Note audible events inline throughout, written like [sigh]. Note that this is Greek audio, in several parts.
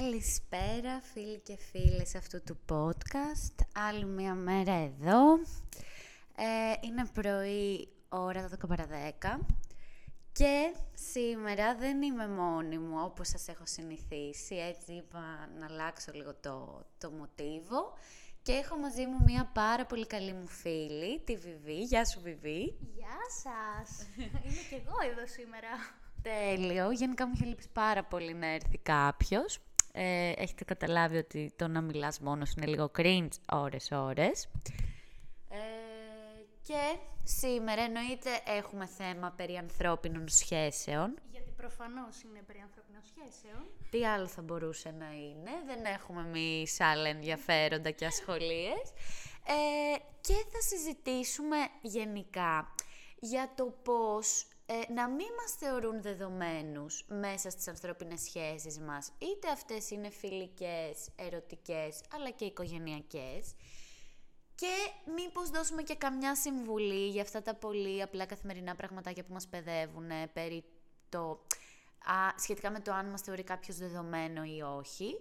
Καλησπέρα φίλοι και φίλες αυτού του podcast. Άλλη μια μέρα εδώ. Ε, είναι πρωί ώρα 12 παρα 10 και σήμερα δεν είμαι μόνη μου όπως σας έχω συνηθίσει. Έτσι είπα να αλλάξω λίγο το, το μοτίβο. Και έχω μαζί μου μια πάρα πολύ καλή μου φίλη, τη Βιβί. Γεια σου Βιβί. Γεια σας. [laughs] Είμαι και εγώ εδώ σήμερα. Τέλειο. Γενικά μου είχε λείψει πάρα πολύ να έρθει κάποιος. Ε, έχετε καταλάβει ότι το να μιλάς μόνος είναι λίγο cringe ώρες-ώρες. Ε, και σήμερα εννοείται έχουμε θέμα περί ανθρώπινων σχέσεων. Γιατί προφανώς είναι περί ανθρώπινων σχέσεων. Τι άλλο θα μπορούσε να είναι. Δεν έχουμε εμείς άλλα ενδιαφέροντα και ασχολίες. Ε, και θα συζητήσουμε γενικά για το πώς ε, να μην μας θεωρούν δεδομένους μέσα στις ανθρώπινες σχέσεις μας, είτε αυτές είναι φιλικές, ερωτικές, αλλά και οικογενειακές, και μήπως δώσουμε και καμιά συμβουλή για αυτά τα πολύ απλά καθημερινά πραγματάκια που μας παιδεύουν περί το, α, σχετικά με το αν μας θεωρεί κάποιος δεδομένο ή όχι.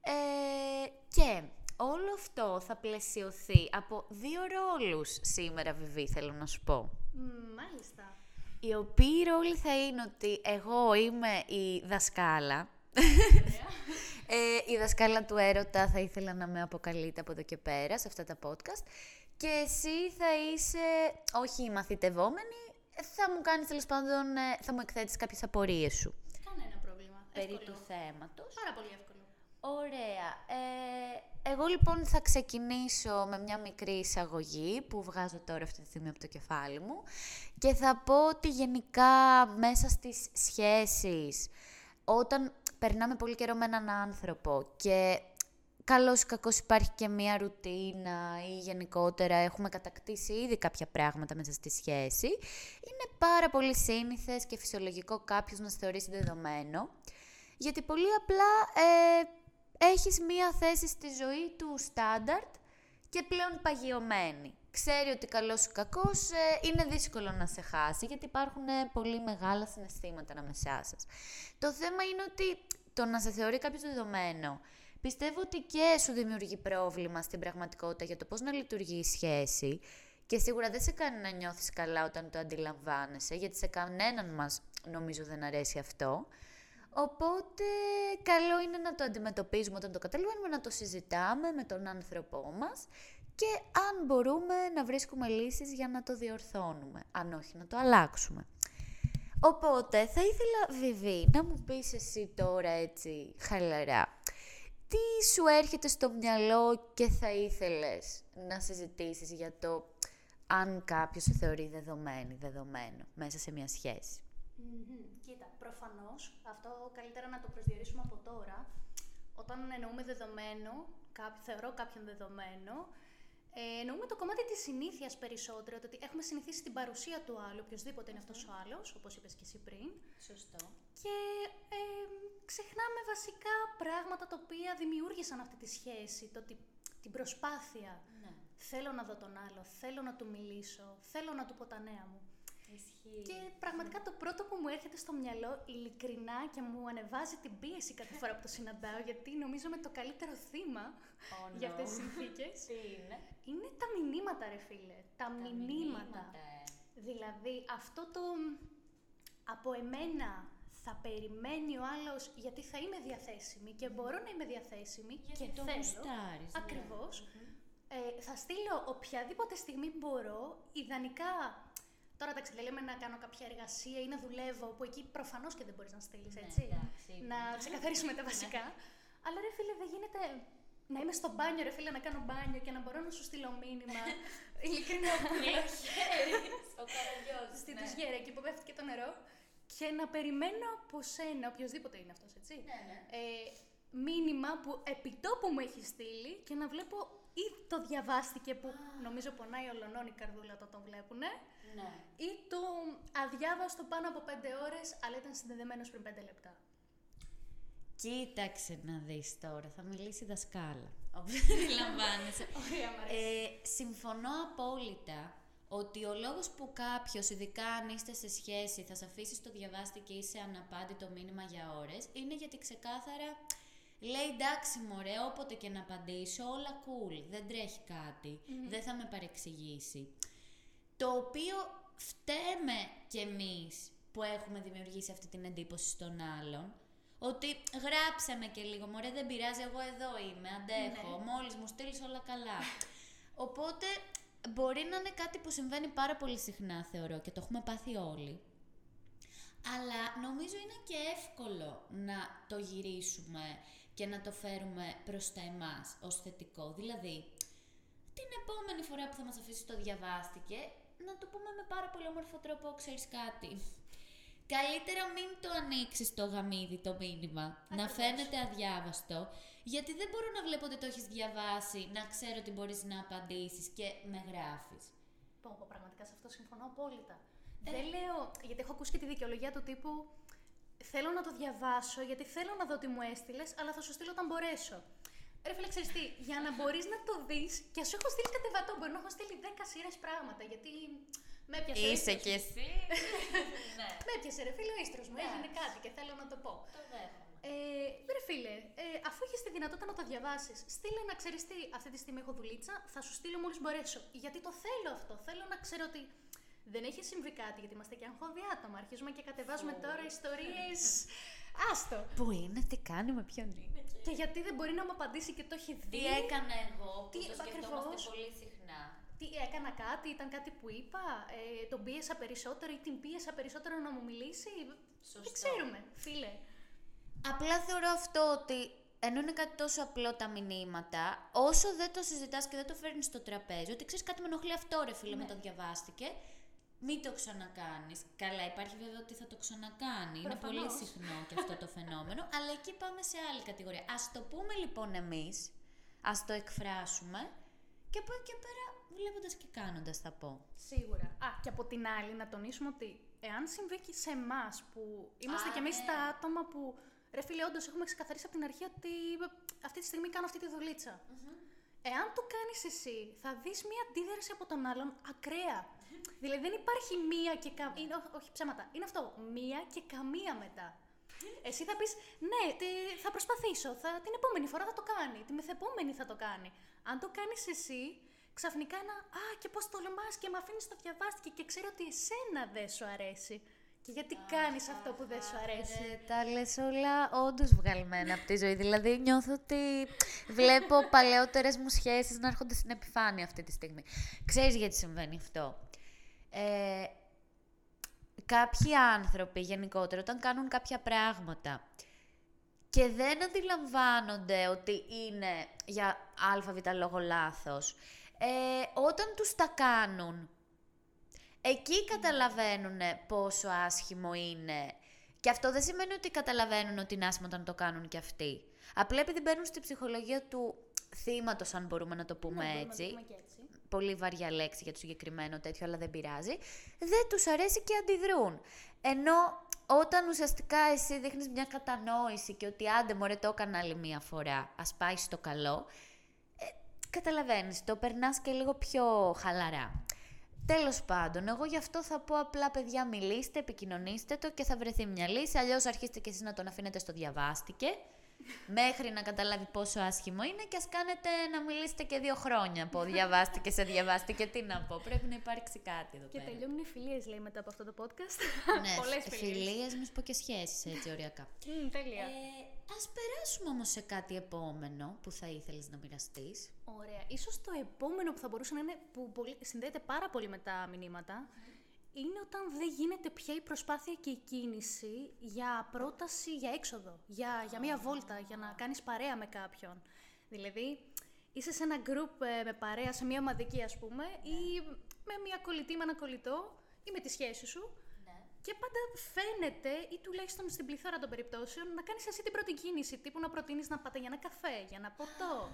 Ε, και όλο αυτό θα πλαισιωθεί από δύο ρόλους σήμερα, Βιβί, θέλω να σου πω. Μάλιστα. Οι οποίοι ρόλοι θα είναι ότι εγώ είμαι η δασκάλα. [laughs] ε, η δασκάλα του έρωτα θα ήθελα να με αποκαλείτε από εδώ και πέρα σε αυτά τα podcast. Και εσύ θα είσαι, όχι η μαθητευόμενη, θα μου κάνεις τέλος πάντων, ε, θα μου εκθέτεις κάποιες απορίες σου. Κανένα πρόβλημα. Περί Εύκολο. του θέματος. Πάρα πολύ εύκολο. Ωραία. Ε, εγώ λοιπόν θα ξεκινήσω με μια μικρή εισαγωγή που βγάζω τώρα αυτή τη στιγμή από το κεφάλι μου και θα πω ότι γενικά μέσα στις σχέσεις όταν περνάμε πολύ καιρό με έναν άνθρωπο και καλώς ή κακώς υπάρχει και μια ρουτίνα ή γενικότερα έχουμε κατακτήσει ήδη κάποια πράγματα μέσα στη σχέση, είναι πάρα πολύ σύνηθες και φυσιολογικό κάποιος να σε θεωρήσει δεδομένο, γιατί πολύ απλά ε, έχεις μία θέση στη ζωή του στάνταρτ και πλέον παγιωμένη. Ξέρει ότι καλός ή κακός ε, είναι δύσκολο να σε χάσει, γιατί υπάρχουν ε, πολύ μεγάλα συναισθήματα ανάμεσά σας. Το θέμα είναι ότι το να σε θεωρεί κάποιος δεδομένο, πιστεύω ότι και σου δημιουργεί πρόβλημα στην πραγματικότητα για το πώς να λειτουργεί η σχέση και σίγουρα δεν σε κάνει να νιώθεις καλά όταν το αντιλαμβάνεσαι, γιατί σε κανέναν μας νομίζω δεν αρέσει αυτό. Οπότε, καλό είναι να το αντιμετωπίζουμε όταν το καταλαβαίνουμε, να το συζητάμε με τον άνθρωπό μας και αν μπορούμε να βρίσκουμε λύσεις για να το διορθώνουμε, αν όχι να το αλλάξουμε. Οπότε, θα ήθελα, Βιβί, να μου πεις εσύ τώρα έτσι χαλαρά, τι σου έρχεται στο μυαλό και θα ήθελες να συζητήσεις για το αν κάποιος σε θεωρεί δεδομένη, δεδομένο μέσα σε μια σχέση; Μμμ. Κοίτα, προφανώς, αυτό καλύτερα να το προσδιορίσουμε από τώρα. Όταν εννοούμε δεδομένο, κάποιο, θεωρώ κάποιον δεδομένο, ε, εννοούμε το κομμάτι της συνήθειας περισσότερο, το ότι έχουμε συνηθίσει την παρουσία του άλλου, οποιοδήποτε είναι αυτός ο άλλος, όπως είπες και εσύ πριν. Σωστό. Και ε, ξεχνάμε βασικά πράγματα τα οποία δημιούργησαν αυτή τη σχέση, το ότι την προσπάθεια. Ναι. Θέλω να δω τον άλλο, θέλω να του μιλήσω, θέλω να του πω τα νέα μου. Ισχύει. Και πραγματικά το πρώτο που μου έρχεται στο μυαλό, ειλικρινά και μου ανεβάζει την πίεση κάθε φορά που το συναντάω, γιατί νομίζω είμαι το καλύτερο θύμα Oh, [laughs] για αυτές no. τις συνθήκες, Τι είναι; είναι τα μηνύματα, ρε φίλε. Τα, μηνύματα. ε. Δηλαδή, αυτό το από εμένα θα περιμένει ο άλλος γιατί θα είμαι διαθέσιμη και μπορώ να είμαι διαθέσιμη Γιατί και το θέλω. γουστάρεις, ναι. Ακριβώς. Ε, θα στείλω οποιαδήποτε στιγμή μπορώ, ιδανικά. Τώρα εντάξει, δεν λέμε να κάνω κάποια εργασία ή να δουλεύω, που εκεί προφανώς και δεν μπορείς να στείλεις, Ναι, έτσι. εντάξει, να ναι. ξεκαθαρίσουμε τα [laughs] βασικά. Αλλά ρε φίλε, δεν γίνεται να είμαι στο μπάνιο, ρε φίλε, να κάνω μπάνιο και να μπορώ να σου στείλω μήνυμα. [laughs] Ειλικρινά που λέω. Ο Καραγιώζης, Στη ναι. τουζιέρα, εκεί που πέφτει και το νερό. Και να περιμένω από σένα, οποιοδήποτε είναι αυτός, έτσι. Ναι, ναι. Ε, μήνυμα που επιτόπου μου έχει στείλει και να βλέπω ή το διαβάστηκε που νομίζω πονάει ολονών η καρδούλα όταν τον βλέπουνε Ναι. ή το αδιάβαστο πάνω από πέντε ώρες αλλά ήταν συνδεδεμένος πριν πέντε λεπτά. Κοίταξε να δεις τώρα, θα μιλήσει η δασκάλα. Όπως [laughs] αντιλαμβάνεσαι. Ωραία, μ' αρέσει. Ε, συμφωνώ απόλυτα ότι ο λόγος που κάποιος, ειδικά αν είστε σε σχέση, θα σε αφήσει το διαβάστη και είσαι αναπάντητο μήνυμα για ώρες, είναι γιατί ξεκάθαρα Λέει εντάξει μωρέ, όποτε και να απαντήσω, όλα cool, δεν τρέχει κάτι, δεν θα με παρεξηγήσει. Το οποίο φταίμε κι εμείς που έχουμε δημιουργήσει αυτή την εντύπωση στον άλλον, ότι γράψαμε και λίγο, μωρέ δεν πειράζει, εγώ εδώ είμαι, αντέχω, μόλις μου στείλεις όλα καλά. Οπότε μπορεί να είναι κάτι που συμβαίνει πάρα πολύ συχνά, θεωρώ, και το έχουμε πάθει όλοι. Αλλά νομίζω είναι και εύκολο να το γυρίσουμε και να το φέρουμε προς τα εμάς ως θετικό. Δηλαδή, την επόμενη φορά που θα μας αφήσει το διαβάστηκε, να το πούμε με πάρα πολύ όμορφο τρόπο, ξέρεις κάτι. Καλύτερα μην το ανοίξεις το γαμίδι το μήνυμα, να φαίνεται αδιάβαστο, γιατί δεν μπορώ να βλέπω ότι το έχεις διαβάσει, να ξέρω ότι μπορείς να απαντήσεις και με γράφεις. Πω, πω, πραγματικά σε αυτό συμφωνώ απόλυτα. Ε. Δεν λέω, γιατί έχω ακούσει και τη δικαιολογία του τύπου θέλω να το διαβάσω, γιατί θέλω να δω τι μου έστειλες, αλλά θα σου στείλω όταν μπορέσω. Ρε φίλε, ξέρεις τι, για να μπορείς να το δεις και σου έχω στείλει κατεβατό, μπορεί να έχω στείλει 10 σειρές πράγματα, γιατί με έπιασε. Είσαι κι εσύ. [laughs] ναι. Με έπιασε, ρε φίλε, ο ίστρος μου, έγινε κάτι και θέλω να το πω. Το δέχομαι. Ε, ρε φίλε, ε, αφού έχεις τη δυνατότητα να το διαβάσεις, στείλε να ξέρεις τι. Αυτή τη στιγμή έχω δουλίτσα, θα σου στείλω μόλις μπορέσω. Γιατί το θέλω αυτό. Θέλω να ξέρω ότι δεν έχει συμβεί κάτι, γιατί είμαστε και αγχώδη άτομα. Αρχίζουμε και κατεβάζουμε τώρα ιστορίες. [laughs] Άστο. Πού είναι, τι κάνει, με ποιον είναι; Και γιατί δεν μπορεί να μου απαντήσει και το έχει δει; Τι έκανα εγώ, που τι, το σκεφτόμαστε πολύ συχνά; Τι έκανα κάτι, ήταν κάτι που είπα, ε, τον πίεσα περισσότερο ή την πίεσα περισσότερο να μου μιλήσει; Σωστό. Δεν ξέρουμε, φίλε. Απλά θεωρώ αυτό ότι ενώ είναι κάτι τόσο απλό τα μηνύματα, όσο δεν το συζητάς και δεν το φέρνεις στο τραπέζι, ότι ξέρεις κάτι με ενοχλεί αυτό, ρε φίλε, ναι. με το διαβάστηκε, μην το ξανακάνεις. Καλά, υπάρχει βέβαια ότι θα το ξανακάνει. Είναι πολύ συχνό και αυτό το φαινόμενο, [laughs] αλλά εκεί πάμε σε άλλη κατηγορία. Ας το πούμε λοιπόν εμείς, ας το εκφράσουμε και από εκεί και πέρα βλέποντας και κάνοντας θα πω. Σίγουρα. Α, και από την άλλη να τονίσουμε ότι εάν συμβεί και σε εμάς που είμαστε κι εμείς ναι. τα άτομα που ρε φίλε όντως έχουμε ξεκαθαρίσει από την αρχή ότι αυτή τη στιγμή κάνω αυτή τη δουλίτσα. Εάν το κάνεις εσύ, θα δεις μία αντίδραση από τον άλλον ακραία. Δηλαδή δεν υπάρχει μία και καμία. Όχι ψέματα. Είναι αυτό. Μία και καμία μετά. Εσύ θα πεις, ναι, θα προσπαθήσω. Θα, την επόμενη φορά θα το κάνει. Την μεθεπόμενη θα το κάνει. Αν το κάνεις εσύ, ξαφνικά ένα. Α, και πώς το λεμά και με αφήνεις το διαβάστηκε και ξέρω ότι εσένα δεν σου αρέσει. Και γιατί κάνεις αυτό που δεν σου αρέσει; Ε, τα λες όλα όντως βγαλμένα από τη ζωή. Δηλαδή νιώθω ότι βλέπω παλαιότερες μου σχέσεις να έρχονται στην επιφάνεια αυτή τη στιγμή. Ξέρεις γιατί συμβαίνει αυτό; Ε, κάποιοι άνθρωποι γενικότερα όταν κάνουν κάποια πράγματα και δεν αντιλαμβάνονται ότι είναι για άλφα λόγο λάθος, ε, όταν τους τα κάνουν, εκεί καταλαβαίνουν πόσο άσχημο είναι. Και αυτό δεν σημαίνει ότι καταλαβαίνουν ότι είναι άσχημο όταν το κάνουν και αυτοί. Απλά επειδή μπαίνουν στη ψυχολογία του θύματος, αν μπορούμε να το πούμε ναι, έτσι, έτσι πολύ βαριά λέξη για το συγκεκριμένο τέτοιο, αλλά δεν πειράζει, δεν τους αρέσει και αντιδρούν. Ενώ όταν ουσιαστικά εσύ δείχνεις μια κατανόηση και ότι άντε μωρέ το έκανα άλλη μία φορά, ας πάει στο καλό, ε, καταλαβαίνεις, το περνάς και λίγο πιο χαλαρά. Τέλος πάντων, εγώ γι' αυτό θα πω απλά παιδιά μιλήστε, επικοινωνήστε το και θα βρεθεί μια λύση, αλλιώς αρχίστε και εσείς να τον αφήνετε στο διαβάστηκε μέχρι να καταλάβει πόσο άσχημο είναι και ας κάνετε να μιλήσετε και δύο χρόνια από διαβάστηκε σε διαβάστηκε. Τι να πω, πρέπει να υπάρξει κάτι εδώ και πέρα. Και τελειώνουν οι φιλίες, λέει, μετά από αυτό το podcast. Ναι, [laughs] Πολλές φιλίες. φιλίες, μη πω και σχέσεις, έτσι, ωριακά. Mm, τέλεια. Ε, ας περάσουμε όμως σε κάτι επόμενο που θα ήθελες να μοιραστείς. Ωραία. Ίσως το επόμενο που θα μπορούσε να είναι, που συνδέεται πάρα πολύ με τα μηνύματα, είναι όταν δεν γίνεται πια η προσπάθεια και η κίνηση για πρόταση για έξοδο, για, για μία βόλτα, για να κάνεις παρέα με κάποιον. Δηλαδή, είσαι σε ένα γκρουπ ε, με παρέα, σε μία ομαδική ας πούμε, ή με μία κολλητή, με ένα κολλητό, ή με τη σχέση σου. Ναι. Και πάντα φαίνεται, ή τουλάχιστον στην πληθώρα των περιπτώσεων, να κάνεις εσύ την πρώτη κίνηση, τύπου να προτείνεις να πάτε για ένα καφέ, για ένα ποτό.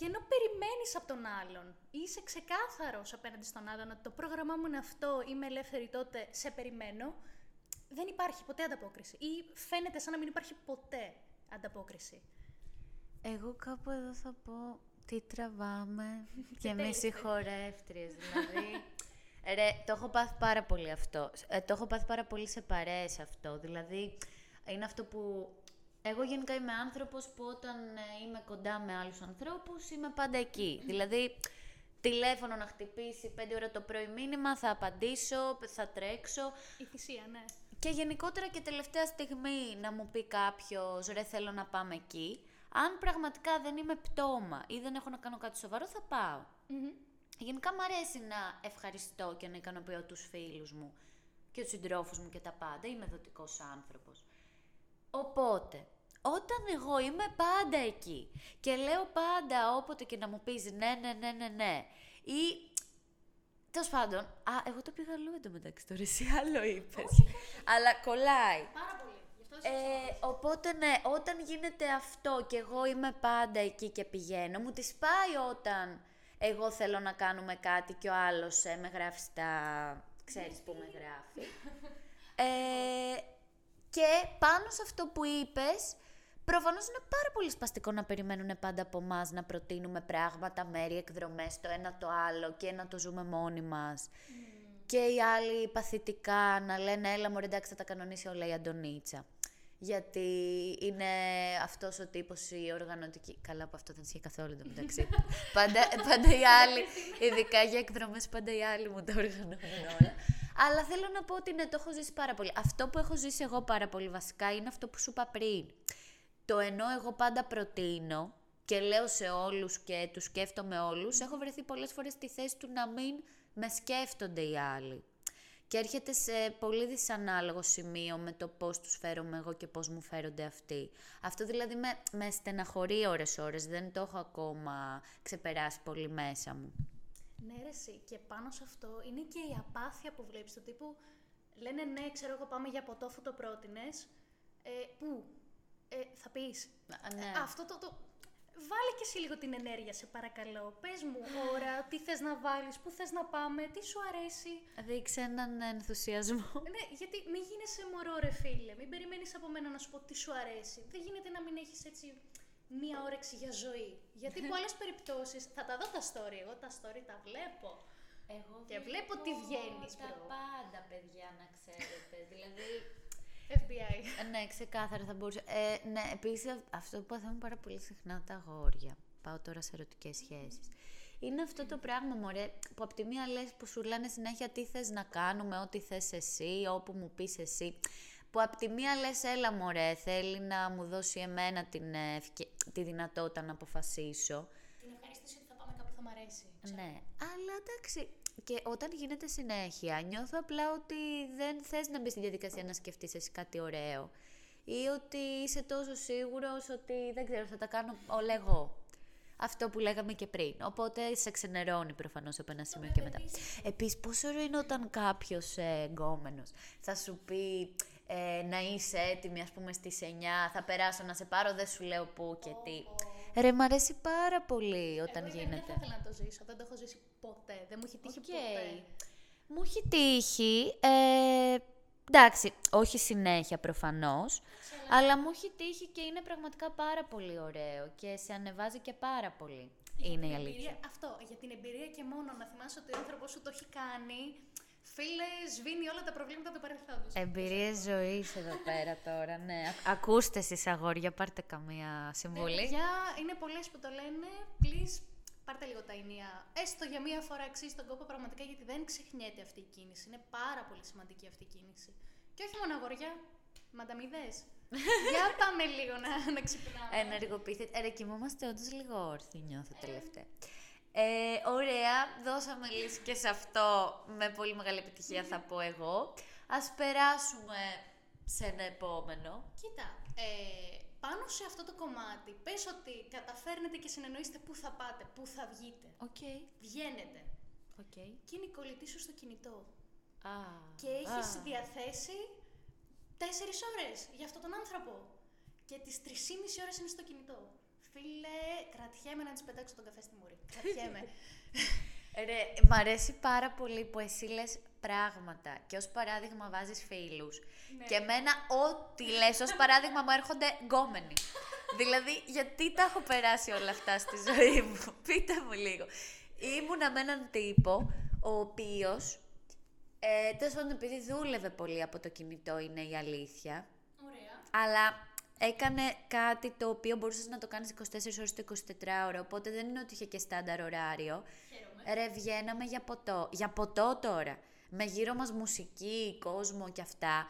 Και ενώ περιμένεις από τον άλλον, είσαι ξεκάθαρος απέναντι στον άλλον ότι το πρόγραμμά μου είναι αυτό, είμαι ελεύθερη τότε, σε περιμένω, δεν υπάρχει ποτέ ανταπόκριση. Ή φαίνεται σαν να μην υπάρχει ποτέ ανταπόκριση. Εγώ κάπου εδώ θα πω τι τραβάμε [laughs] και με συγχωρεύτριες, δηλαδή. Ρε, το έχω πάθει πάρα πολύ αυτό. Ε, το έχω πάθει πάρα πολύ σε παρέες αυτό. Δηλαδή, είναι αυτό που Εγώ γενικά είμαι άνθρωπος που όταν ε, είμαι κοντά με άλλους ανθρώπους είμαι πάντα εκεί. δηλαδή, τηλέφωνο να χτυπήσει 5 ώρα το πρωί μήνυμα, θα απαντήσω, θα τρέξω. Η θυσία, ναι. Και γενικότερα και τελευταία στιγμή να μου πει κάποιος ρε θέλω να πάμε εκεί. Αν πραγματικά δεν είμαι πτώμα ή δεν έχω να κάνω κάτι σοβαρό, θα πάω. Γενικά μου αρέσει να ευχαριστώ και να ικανοποιώ τους φίλους μου και τους συντρόφους μου και τα πάντα. Είμαι δοτικός άνθρωπος. Οπότε, όταν εγώ είμαι πάντα εκεί και λέω πάντα όποτε και να μου πεις ναι, ναι, ναι, ναι, ναι ή Τέλος πάντων, α, εγώ το πήγα αλλού εντωμεταξύ τώρα, εσύ άλλο είπες. Αλλά κολλάει. Πάρα πολύ. Ε, οπότε ναι, όταν γίνεται αυτό και εγώ είμαι πάντα εκεί και πηγαίνω, μου τη πάει όταν εγώ θέλω να κάνουμε κάτι και ο άλλος ε, με γράφει στα... ξέρεις που με γράφει. [laughs] Ε, και πάνω σε αυτό που είπες, προφανώς είναι πάρα πολύ σπαστικό να περιμένουν πάντα από εμά να προτείνουμε πράγματα, μέρη, εκδρομές, το ένα το άλλο και να το ζούμε μόνοι μας. Και οι άλλοι παθητικά να λένε «Έλα μωρέ, εντάξει, θα τα κανονίσει όλα η Αντωνίτσα» γιατί είναι αυτός ο τύπος η οργανωτική... Καλά που αυτό δεν ισχύει καθόλου το μεταξύ. [laughs] πάντα, πάντα οι άλλοι, ειδικά για εκδρομές, πάντα οι άλλοι μου τα οργανώνουν όλα. Αλλά θέλω να πω ότι ναι, το έχω ζήσει πάρα πολύ. Αυτό που έχω ζήσει εγώ πάρα πολύ βασικά είναι αυτό που σου είπα πριν. Το ενώ εγώ πάντα προτείνω και λέω σε όλους και τους σκέφτομαι όλους, έχω βρεθεί πολλές φορές στη θέση του να μην με σκέφτονται οι άλλοι και έρχεται σε πολύ δυσανάλογο σημείο με το πώς τους φέρομαι εγώ και πώς μου φέρονται αυτοί. Αυτό δηλαδή με, με στεναχωρεί ώρες-ώρες, δεν το έχω ακόμα ξεπεράσει πολύ μέσα μου. Ναι ρε εσύ. και πάνω σε αυτό είναι και η απάθεια που βλέπεις, το τύπου λένε ναι, ξέρω εγώ πάμε για ποτό, αφού το πρότεινες, ε, πού, ε, θα πεις. Ναι. Ε, αυτό το, το, Βάλε και εσύ λίγο την ενέργεια, σε παρακαλώ. Πες μου ώρα, τι θες να βάλεις, πού θες να πάμε, τι σου αρέσει. Δείξε έναν ενθουσιασμό. Ναι, γιατί μην γίνεσαι μωρό, ρε φίλε. Μην περιμένεις από μένα να σου πω τι σου αρέσει. Δεν γίνεται να μην έχεις έτσι μία όρεξη για ζωή. Γιατί σε άλλε περιπτώσεις. Θα τα δω τα story. Εγώ τα story τα βλέπω. Εγώ και βλέπω τι βγαίνεις. Τα πάντα, παιδιά, να ξέρετε. [laughs] δηλαδή, FBI. Ε, ναι, ξεκάθαρα θα μπορούσε. Ε, ναι, επίσης αυτό που παθαίνουν πάρα πολύ συχνά τα αγόρια. Πάω τώρα σε ερωτικές σχέσεις. Είναι αυτό το πράγμα, μωρέ, που από τη μία λες που σου λένε συνέχεια τι θες να κάνουμε, ό,τι θες εσύ, όπου μου πεις εσύ. Που από τη μία λες, έλα μωρέ, θέλει να μου δώσει εμένα την, τη δυνατότητα να αποφασίσω. Την ευχαρίστηση ότι θα πάμε κάπου θα μ' αρέσει. Ναι, αλλά εντάξει, και όταν γίνεται συνέχεια, νιώθω απλά ότι δεν θες να μπεις στη διαδικασία να σκεφτείς εσύ κάτι ωραίο. Ή ότι είσαι τόσο σίγουρος ότι δεν ξέρω, θα τα κάνω όλα εγώ. Αυτό που λέγαμε και πριν. Οπότε σε ξενερώνει προφανώς από ένα σημείο και μετά. Επίσης, πόσο ωραίο είναι όταν κάποιος ε, γκόμενος θα σου πει ε, να είσαι έτοιμη, ας πούμε, στις 9, θα περάσω να σε πάρω, δεν σου λέω πού και τι. Ρε, μ' αρέσει πάρα πολύ όταν Εγώ, γίνεται. Δεν θα ήθελα να το ζήσω, δεν το έχω ζήσει ποτέ, δεν μου έχει τύχει ποτέ. Μου έχει τύχει, ε, εντάξει, όχι συνέχεια προφανώς, αλλά μου έχει τύχει και είναι πραγματικά πάρα πολύ ωραίο και σε ανεβάζει και πάρα πολύ. είναι η αλήθεια. αυτό, για την εμπειρία και μόνο να θυμάσαι ότι ο άνθρωπος σου το έχει κάνει, Φίλε, σβήνει όλα τα προβλήματα του παρελθόντος. Εμπειρίες ζωής εδώ [laughs] πέρα τώρα, ναι. [laughs] Ακούστε εσείς αγόρια, πάρτε καμία συμβουλή. Ναι, παιδιά, είναι πολλές που το λένε, please, πάρτε λίγο τα ενία. Έστω για μία φορά αξίζει τον κόπο πραγματικά, γιατί δεν ξεχνιέται αυτή η κίνηση. Είναι πάρα πολύ σημαντική αυτή η κίνηση. Και όχι μόνο αγόρια, μανταμιδές. [laughs] για πάμε λίγο να, να ξυπνάμε. Ενεργοποιηθείτε. Ε, ρε, κοιμόμαστε όντως λίγο όρθιοι, νιώθω τελευταία. Ε, ωραία, δώσαμε λύση και σε αυτό με πολύ μεγάλη επιτυχία θα πω εγώ. Ας περάσουμε σε ένα επόμενο. Κοίτα, ε, πάνω σε αυτό το κομμάτι, πες ότι καταφέρνετε και συνεννοείστε πού θα πάτε, πού θα βγείτε. OK. Okay. Βγαίνετε. Okay. Και είναι η κολλητή σου στο κινητό. Ah. Και έχεις διαθέσει τέσσερις ώρες για αυτόν τον άνθρωπο. Και τις τρεις ώρες είναι στο κινητό. Φίλε, κρατιέμαι να της πετάξω τον καφέ στη μούρη. [laughs] Κρατιέμαι. Ρε, μ' αρέσει πάρα πολύ που εσύ λες πράγματα και ως παράδειγμα βάζεις φίλους. Ναι. Και εμένα ό,τι λες ως παράδειγμα μου έρχονται γκόμενοι. [laughs] δηλαδή, γιατί τα έχω περάσει όλα αυτά στη ζωή μου; [laughs] Πείτε μου λίγο. Ήμουνα με έναν τύπο, ο οποίος, ε, τέλος πάντων επειδή δούλευε πολύ από το κινητό είναι η αλήθεια. Ωραία. Αλλά έκανε κάτι το οποίο μπορούσες να το κάνεις 24 ώρες το 24 ώρα, οπότε δεν είναι ότι είχε και στάνταρ ωράριο. Χαίρομαι. Ρε, βγαίναμε για ποτό. Για ποτό τώρα. Με γύρω μας μουσική, κόσμο και αυτά.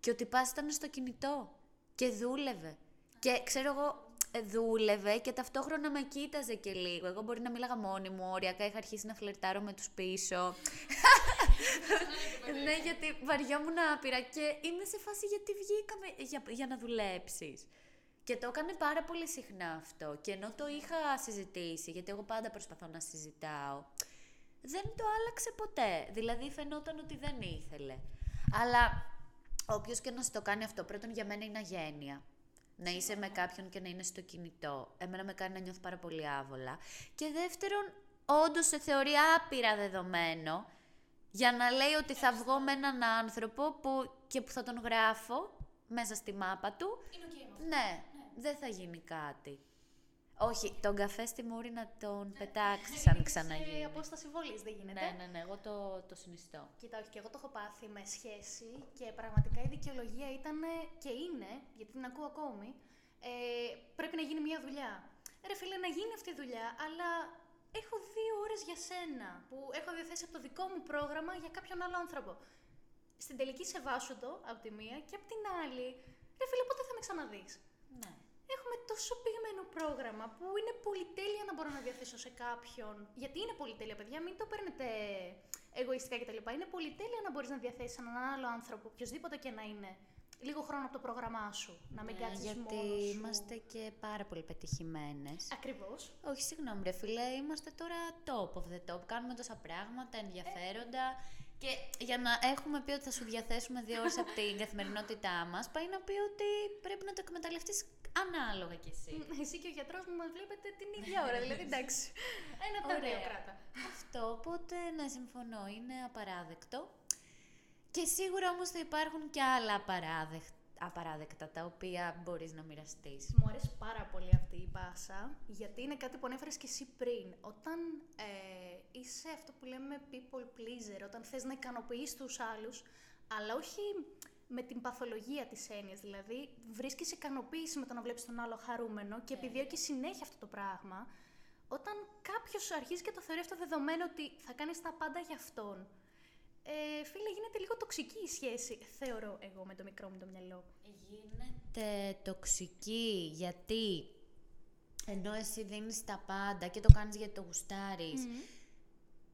Και ο τυπάς ήταν στο κινητό. Και δούλευε. Και ξέρω εγώ, ε, δούλευε και ταυτόχρονα με κοίταζε και λίγο. Εγώ μπορεί να μίλαγα μόνη μου, οριακά είχα αρχίσει να φλερτάρω με τους πίσω. [laughs] ναι, γιατί βαριόμουν άπειρα και είμαι σε φάση γιατί βγήκαμε για, για να δουλέψεις. Και το έκανε πάρα πολύ συχνά αυτό. Και ενώ το είχα συζητήσει, γιατί εγώ πάντα προσπαθώ να συζητάω, δεν το άλλαξε ποτέ. Δηλαδή φαινόταν ότι δεν ήθελε. Αλλά όποιος και να σου το κάνει αυτό, πρώτον για μένα είναι αγένεια. Να είσαι με κάποιον και να είναι στο κινητό. Εμένα με κάνει να νιώθω πάρα πολύ άβολα. Και δεύτερον, όντως σε θεωρεί άπειρα δεδομένο για να λέει ότι θα βγω με έναν άνθρωπο που, και που θα τον γράφω μέσα στη μάπα του. Είναι οκ με αυτό. Ναι, δεν θα γίνει κάτι. Όχι, τον καφέ στη μούρη να τον πετάξει αν Σε ξαναγίνει. απόσταση βολής δεν γίνεται. Ναι, ναι, ναι, εγώ το, το συνιστώ. Κοίτα, όχι, και εγώ το έχω πάθει με σχέση και πραγματικά η δικαιολογία ήταν και είναι, γιατί την ακούω ακόμη, ε, πρέπει να γίνει μια δουλειά. Ρε φίλε, να γίνει αυτή η δουλειά, αλλά έχω δύο ώρες για σένα που έχω διαθέσει από το δικό μου πρόγραμμα για κάποιον άλλο άνθρωπο. Στην τελική σε βάσω το από τη μία και από την άλλη, ρε φίλε, πότε θα με ξαναδείς. Ναι. Έχουμε τόσο πυγμένο πρόγραμμα που είναι πολυτέλεια να μπορώ να διαθέσω σε κάποιον. Γιατί είναι πολυτέλεια, παιδιά, μην το παίρνετε εγωιστικά κτλ. Είναι πολυτέλεια να μπορείς να διαθέσεις έναν άλλο άνθρωπο, οποιοδήποτε και να είναι, λίγο χρόνο από το πρόγραμμά σου. Να μην Ναι, κάτσεις γιατί μόνος σου. είμαστε και πάρα πολύ πετυχημένες. Ακριβώς. Όχι, συγγνώμη ρε φίλε, είμαστε τώρα top of the top. Κάνουμε τόσα πράγματα, ενδιαφέροντα. Και για να έχουμε πει ότι θα σου διαθέσουμε δύο ώρες από την καθημερινότητά μας, πάει να πει ότι πρέπει να το εκμεταλλευτείς ανάλογα κι εσύ. Εσύ και ο γιατρός μου μας βλέπετε την ίδια ώρα. δηλαδή, [laughs] εντάξει. Ένα από τα δύο Ωραία. κράτα. Αυτό, οπότε να συμφωνώ, είναι απαράδεκτο. Και σίγουρα όμως θα υπάρχουν και άλλα απαράδεκτα, απαράδεκτα τα οποία μπορείς να μοιραστείς. Μου αρέσει πάρα πολύ αυτή η πάσα, γιατί είναι κάτι που ανέφερες και εσύ πριν. Όταν ε, είσαι αυτό που λέμε people pleaser, όταν θες να ικανοποιείς τους άλλους, αλλά όχι με την παθολογία της έννοιας, δηλαδή βρίσκεις ικανοποίηση με το να βλέπεις τον άλλο χαρούμενο και επιδιώκεις συνέχεια αυτό το πράγμα, όταν κάποιος αρχίζει και το θεωρεί αυτό δεδομένο ότι θα κάνεις τα πάντα για αυτόν, ε, φίλε, γίνεται λίγο τοξική η σχέση, θεωρώ εγώ με το μικρό μου το μυαλό. Γίνεται τοξική γιατί ενώ εσύ δίνεις τα πάντα και το κάνεις γιατί το γουστάρεις,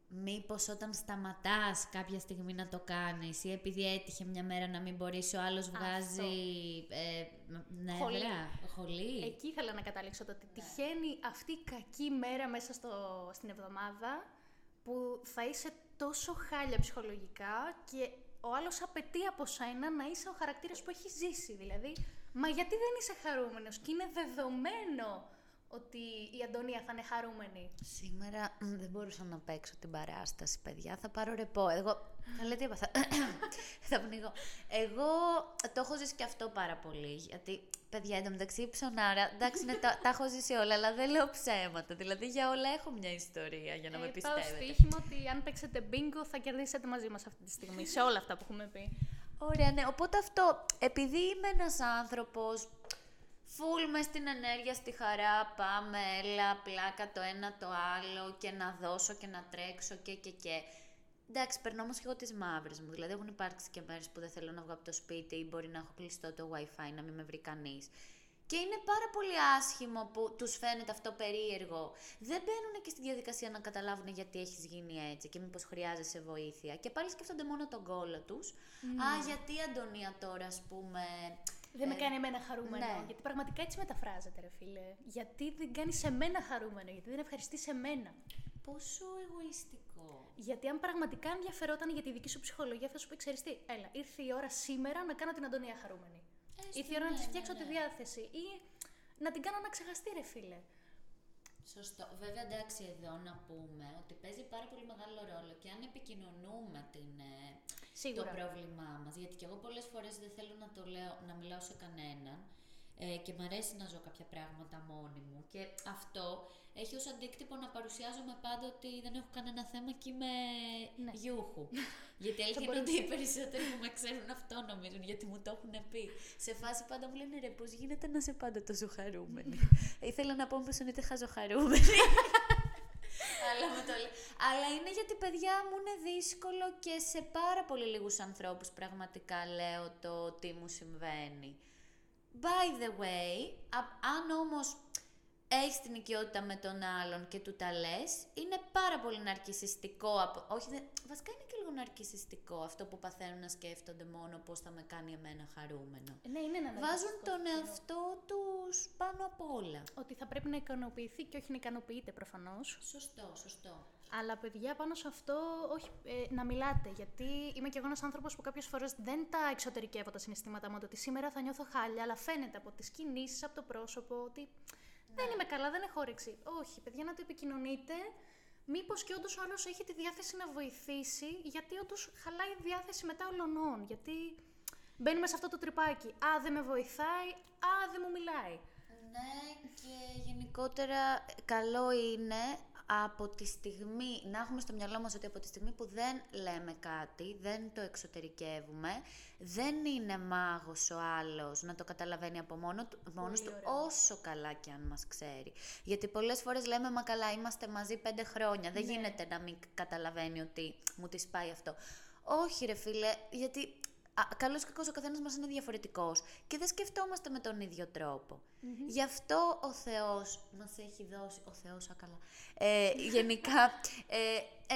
μήπως όταν σταματάς κάποια στιγμή να το κάνεις ή επειδή έτυχε μια μέρα να μην μπορείς, ο άλλος βγάζει ε, νεύρα, Χολή. χολή. Εκεί ήθελα να καταλήξω το ότι τυχαίνει αυτή η κακή μέρα μέσα στο, στην εβδομάδα που θα είσαι τόσο χάλια ψυχολογικά και ο άλλος απαιτεί από σένα να είσαι ο χαρακτήρας που έχει ζήσει. Δηλαδή, μα γιατί δεν είσαι χαρούμενος; Και είναι δεδομένο ότι η Αντωνία θα είναι χαρούμενη. Σήμερα μ, δεν μπορούσα να παίξω την παράσταση, παιδιά. Θα πάρω ρεπό. Εγώ. Καλέ, τι έπαθα. θα πνιγώ. Εγώ το έχω ζήσει και αυτό πάρα πολύ. Γιατί, παιδιά, εντωμεταξύ ψωνάρα. Εντάξει, ναι, τα, τα έχω ζήσει όλα, αλλά δεν λέω ψέματα. Δηλαδή, για όλα έχω μια ιστορία για να με Ε, πάω πιστεύετε. στοίχημα ότι αν παίξετε μπίνγκο θα κερδίσετε μαζί μας αυτή τη στιγμή, σε όλα αυτά που έχουμε πει. Ωραία, ναι. Οπότε αυτό, επειδή είμαι ένας άνθρωπος full μες στην ενέργεια, στη χαρά, πάμε, έλα, πλάκα το ένα το άλλο και να δώσω και να τρέξω και και και. Εντάξει, περνώ όμως και εγώ τις μαύρες μου. Δηλαδή έχουν υπάρξει και μέρες που δεν θέλω να βγω από το σπίτι ή μπορεί να έχω κλειστό το wifi, να μην με βρει κανείς. Και είναι πάρα πολύ άσχημο που τους φαίνεται αυτό περίεργο. Δεν μπαίνουν και στη διαδικασία να καταλάβουν γιατί έχεις γίνει έτσι και μήπως χρειάζεσαι βοήθεια. Και πάλι σκέφτονται μόνο τον κόλλο τους. Α, γιατί η Αντωνία τώρα, ας πούμε... Δεν με ε, κάνει εμένα χαρούμενο. ναι. Γιατί πραγματικά έτσι μεταφράζεται, ρε φίλε. Γιατί δεν κάνεις εμένα χαρούμενο, γιατί δεν ευχαριστείς εμένα. Πόσο εγωιστικό. Γιατί αν πραγματικά ενδιαφερόταν για τη δική σου ψυχολογία, θα σου πει: Ξέρεις τι, έλα, ήρθε η ώρα σήμερα να κάνω την Αντωνία χαρούμενη. Έστω, ήρθε η ώρα να ναι, της ναι, φτιάξω ναι. τη διάθεση. Ή να την κάνω να ξεχαστεί, ρε φίλε. Σωστό. Βέβαια, εντάξει, εδώ να πούμε ότι παίζει πάρα πολύ μεγάλο ρόλο και αν επικοινωνούμε την, ε, Σίγουρα. το πρόβλημά μας. Γιατί και εγώ πολλές φορές δεν θέλω να το λέω, να μιλάω σε κανέναν ε, και μ' αρέσει να ζω κάποια πράγματα μόνη μου. Και αυτό έχει ως αντίκτυπο να παρουσιάζομαι πάντα ότι δεν έχω κανένα θέμα και είμαι Ναι. γιούχου. [laughs] γιατί αλήθεια είναι ότι οι περισσότεροι που με ξέρουν αυτό νομίζουν, γιατί μου το έχουν πει. Σε φάση πάντα μου λένε ρε, πώς γίνεται να είσαι πάντα τόσο χαρούμενη; [laughs] Ήθελα να πω πως είναι χαζοχαρούμενη. [laughs] Αλλά, μου το λέει. Αλλά είναι γιατί παιδιά μου είναι δύσκολο και σε πάρα πολύ λίγους ανθρώπους πραγματικά λέω το τι μου συμβαίνει. By the way, α- αν όμως έχεις την οικειότητα με τον άλλον και του τα λες, είναι πάρα πολύ ναρκισιστικό. Από... Όχι, δεν... βασικά είναι και λίγο ναρκισιστικό αυτό που παθαίνουν να σκέφτονται μόνο πώς θα με κάνει εμένα χαρούμενο. Ναι, είναι ένα Βάζουν ναρκιστικό τον στοιχείο. εαυτό τους πάνω απ' όλα. Ότι θα πρέπει να ικανοποιηθεί και όχι να ικανοποιείται προφανώς. Σωστό, σωστό. Αλλά παιδιά πάνω σε αυτό, όχι ε, να μιλάτε. Γιατί είμαι κι εγώ ένας άνθρωπος που κάποιες φορές δεν τα εξωτερικεύω τα συναισθήματά μου. Ότι σήμερα θα νιώθω χάλια, αλλά φαίνεται από τις κινήσεις, από το πρόσωπο ότι δεν είμαι καλά, δεν έχω όρεξη. Όχι, παιδιά, να το επικοινωνείτε. Μήπως και όντως ο άλλος έχει τη διάθεση να βοηθήσει, γιατί όντως χαλάει η διάθεση μετά ολονών. Γιατί μπαίνουμε σε αυτό το τρυπάκι. Α, δεν με βοηθάει, α, δεν μου μιλάει. Ναι, και γενικότερα καλό είναι από τη στιγμή, να έχουμε στο μυαλό μας ότι από τη στιγμή που δεν λέμε κάτι, δεν το εξωτερικεύουμε, δεν είναι μάγος ο άλλος να το καταλαβαίνει από μόνο του, μόνος του, ωραίο. όσο καλά και αν μας ξέρει. Γιατί πολλές φορές λέμε, μα καλά, είμαστε μαζί πέντε χρόνια, δεν Ναι. γίνεται να μην καταλαβαίνει ότι μου τη πάει αυτό. Όχι ρε φίλε, γιατί Α, καλός ή κακός ο καθένας μας είναι διαφορετικός και δεν σκεφτόμαστε με τον ίδιο τρόπο. Γι' αυτό ο Θεός μας έχει δώσει, ο Θεός ακαλά, ε, [laughs] γενικά ε,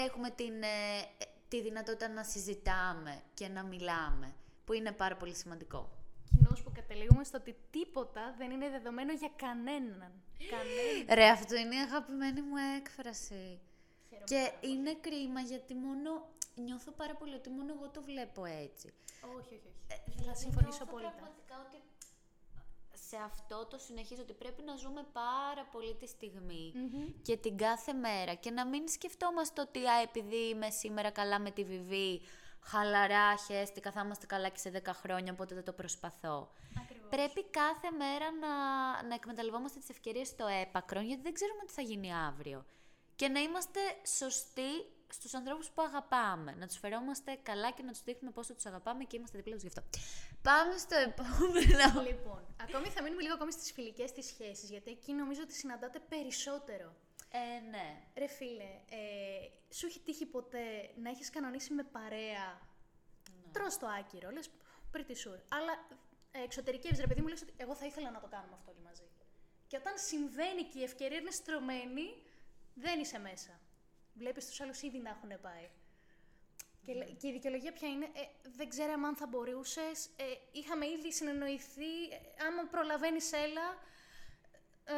έχουμε την, ε, ε, τη δυνατότητα να συζητάμε και να μιλάμε, που είναι πάρα πολύ σημαντικό. Κοινώς που καταλήγουμε στο ότι τίποτα δεν είναι δεδομένο για κανέναν. Κανέναν. Ρε, αυτό είναι η αγαπημένη μου έκφραση. Χαίρομαι Και πάρα πολύ. είναι κρίμα γιατί μόνο νιώθω πάρα πολύ ότι μόνο εγώ το βλέπω έτσι. Όχι, όχι, όχι. Ε, Θα δηλαδή συμφωνήσω νιώθω απόλυτα. Πραγματικά ότι σε αυτό το συνεχίζω ότι πρέπει να ζούμε πάρα πολύ τη στιγμή Μμμ. και την κάθε μέρα και να μην σκεφτόμαστε ότι α, επειδή είμαι σήμερα καλά με τη Βιβί, χαλαρά, χέστηκα, θα είμαστε καλά και σε 10 χρόνια, οπότε δεν το προσπαθώ. Ακριβώς. Πρέπει κάθε μέρα να, να εκμεταλλευόμαστε τις ευκαιρίες στο έπακρον, γιατί δεν ξέρουμε τι θα γίνει αύριο. Και να είμαστε σωστοί στους ανθρώπους που αγαπάμε. Να τους φερόμαστε καλά και να τους δείχνουμε πόσο τους αγαπάμε και είμαστε δίπλα τους γι' αυτό. Πάμε στο επόμενο. Λοιπόν, ακόμη θα μείνουμε λίγο ακόμη στις φιλικές της σχέσεις, γιατί εκεί νομίζω ότι συναντάτε περισσότερο. Ε, ναι. Ρε φίλε, ε, σου έχει τύχει ποτέ να έχεις κανονίσει με παρέα, Ναι. τρως το άκυρο, λες pretty sure, αλλά ε, εξωτερικεύεις, ρε παιδί μου, λες ότι εγώ θα ήθελα να το κάνουμε αυτό όλοι μαζί. Και όταν συμβαίνει και η ευκαιρία είναι στρωμένη, δεν είσαι μέσα. Βλέπεις τους άλλους ήδη να έχουν πάει. Και, Ναι. λέ- και η δικαιολογία ποια είναι, ε, δεν ξέραμε αν θα μπορούσες, ε, είχαμε ήδη συνεννοηθεί, ε, άμα προλαβαίνεις έλα. Ε,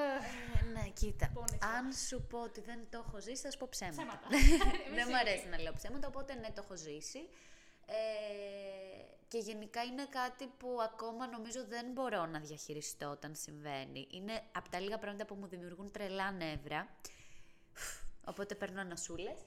Ε, ναι, κοίτα. Πόνεσαι. Αν σου πω ότι δεν το έχω ζήσει, θα σου πω ψέματα. Ψέματα. [laughs] δεν μου αρέσει να λέω ψέματα, οπότε ναι, το έχω ζήσει. Ε, και γενικά είναι κάτι που ακόμα νομίζω δεν μπορώ να διαχειριστώ όταν συμβαίνει. Είναι από τα λίγα πράγματα που μου δημιουργούν τρελά νεύρα. Οπότε παίρνω ανασούλες.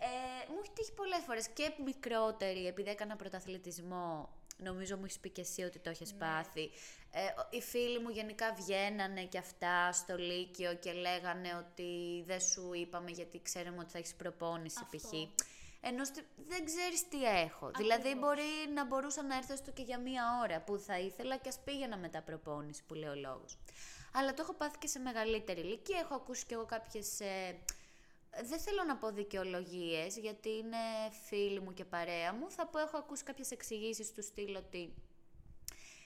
Ε, μου έχει τύχει πολλές φορές και μικρότερη, επειδή έκανα πρωταθλητισμό, νομίζω μου έχεις πει και εσύ ότι το έχεις πάθει. Ε, ο- οι φίλοι μου γενικά βγαίνανε και αυτά στο Λύκειο και λέγανε ότι δεν σου είπαμε γιατί ξέρουμε ότι θα έχεις προπόνηση Αυτό. π.χ. Ενώ στη- δεν ξέρεις τι έχω. Δηλαδή Ακριβώς. μπορεί να μπορούσα να έρθω έστω και για μία ώρα που θα ήθελα και ας πήγαινα μετά προπόνηση που λέει ο λόγος. Αλλά το έχω πάθει και σε μεγαλύτερη ηλικία. Έχω ακούσει κι εγώ κάποιες... ε, δεν θέλω να πω δικαιολογίες, γιατί είναι φίλοι μου και παρέα μου. Θα πω, έχω ακούσει κάποιες εξηγήσεις του στυλ ότι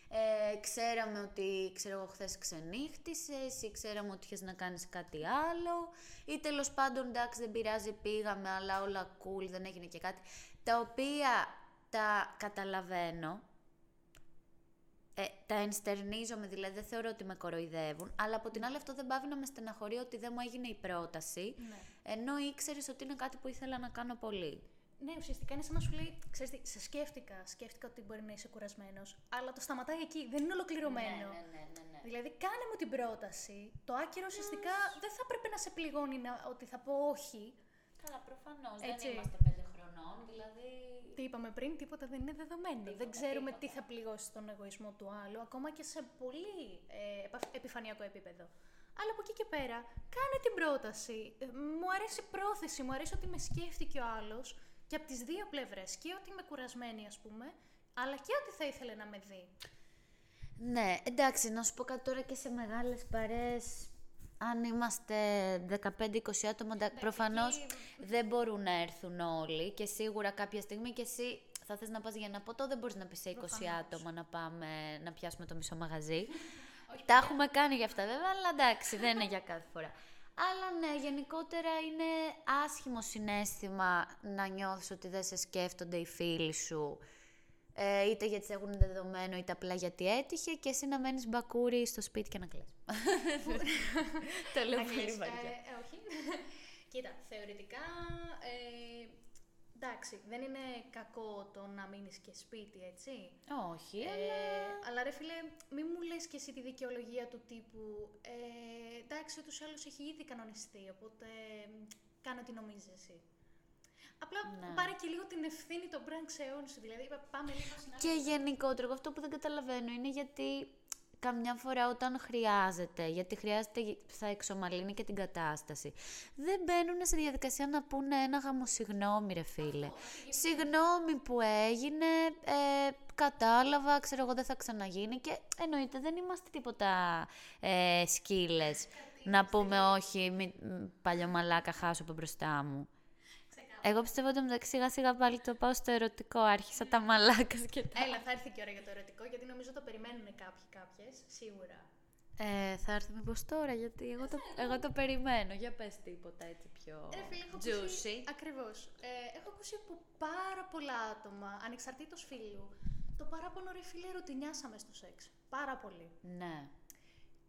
ε, ξέραμε ότι, ξέρω εγώ, χθες ξενύχτησες ή ξέραμε ότι είχες να κάνεις κάτι άλλο ή τέλος πάντων, εντάξει, δεν πειράζει, πήγαμε, αλλά όλα cool, δεν έγινε και κάτι. Τα οποία τα καταλαβαίνω, ε, τα ενστερνίζομαι, δηλαδή δεν θεωρώ ότι με κοροϊδεύουν, αλλά από την άλλη αυτό δεν πάβει να με στεναχωρεί ότι δεν μου έγινε η πρόταση, ναι. Ενώ ήξερες ότι είναι κάτι που ήθελα να κάνω πολύ. Ναι, ουσιαστικά είναι σαν να σου λέει, ξέρεις τι, σε σκέφτηκα, σκέφτηκα ότι μπορεί να είσαι κουρασμένος, αλλά το σταματάει εκεί, δεν είναι ολοκληρωμένο. ναι, ναι, ναι. Δηλαδή, κάνε μου την πρόταση. Το άκυρο ουσιαστικά δεν θα πρέπει να σε πληγώνει να, ότι θα πω όχι. Καλά, προφανώς, Έτσι. δεν είμαστε πέντε χρονών, δηλαδή... Τι είπαμε πριν, τίποτα δεν είναι δεδομένο. δεν ξέρουμε τι θα πληγώσει τον εγωισμό του άλλου, ακόμα και σε πολύ ε, επα- επιφανειακό επίπεδο. Αλλά από εκεί και πέρα, κάνε την πρόταση. Ε, Μου αρέσει η πρόθεση, μου αρέσει ότι με σκέφτηκε ο άλλος και από τις δύο πλευρές. Και ότι είμαι κουρασμένη, ας πούμε, αλλά και ότι θα ήθελε να με δει. Ναι, εντάξει, να σου πω κάτι τώρα και σε μεγάλες παρέες, αν είμαστε 15-20 άτομα, Ναι, εντα- προφανώς δεν μπορούν να έρθουν όλοι και σίγουρα κάποια στιγμή και εσύ θα θες να πας για ένα ποτό, δεν μπορείς να πεις σε 20 Προφανώς. άτομα να πάμε να πιάσουμε το μισό μαγαζί. [laughs] Τα έχουμε κάνει για αυτά βέβαια, αλλά εντάξει, δεν είναι για κάθε φορά. Αλλά ναι, γενικότερα είναι άσχημο συνέστημα να νιώθεις ότι δεν σε σκέφτονται οι φίλοι σου. Ε, είτε γιατί σε έχουν δεδομένο, είτε απλά γιατί έτυχε και εσύ να μένεις μπακούρι στο σπίτι και να κλαις. Το λέω Να πολύ κλαις, βαριά. ε, ε, όχι. [laughs] Κοίτα, θεωρητικά. Ε, εντάξει, δεν είναι κακό το να μείνεις και σπίτι, έτσι. Όχι, Ε, αλλά... αλλά ρε φίλε, μη μου λες και εσύ τη δικαιολογία του τύπου ε, εντάξει, ούτως ή άλλως έχει ήδη κανονιστεί, οπότε μ, κάνε ό,τι νομίζεις εσύ. Απλά Ναι. πάρε και λίγο την ευθύνη των πράξεών σου, δηλαδή είπα, πάμε λίγο στην άλλη. Και γενικότερα, εγώ αυτό που δεν καταλαβαίνω είναι γιατί καμιά φορά όταν χρειάζεται, γιατί χρειάζεται, θα εξομαλύνει και την κατάσταση, δεν μπαίνουν σε διαδικασία να πούνε ένα γάμο συγγνώμη ρε φίλε. Συγγνώμη που έγινε, ε, κατάλαβα, ξέρω εγώ δεν θα ξαναγίνει και εννοείται δεν είμαστε τίποτα ε, σκύλες να πούμε όχι, μη, μ, παλιωμαλάκα χάσω από μπροστά μου. Εγώ πιστεύω ότι μεταξύ σιγά σιγά πάλι το πάω στο ερωτικό, άρχισα τα μαλάκα και τα... Έλα, θα έρθει και ώρα για το ερωτικό, γιατί νομίζω το περιμένουν κάποιοι κάποιες, σίγουρα. Ε, θα έρθει μήπως τώρα, γιατί εγώ το, εγώ το περιμένω. Για πες τίποτα έτσι πιο Ρε φίλε, έχω juicy. ακούσει, ακριβώς, ε, έχω ακούσει από πάρα πολλά άτομα, ανεξαρτήτως φίλου, το παράπονο ρε φίλε ρουτινιάσαμε στο σεξ. Πάρα πολύ. Ναι.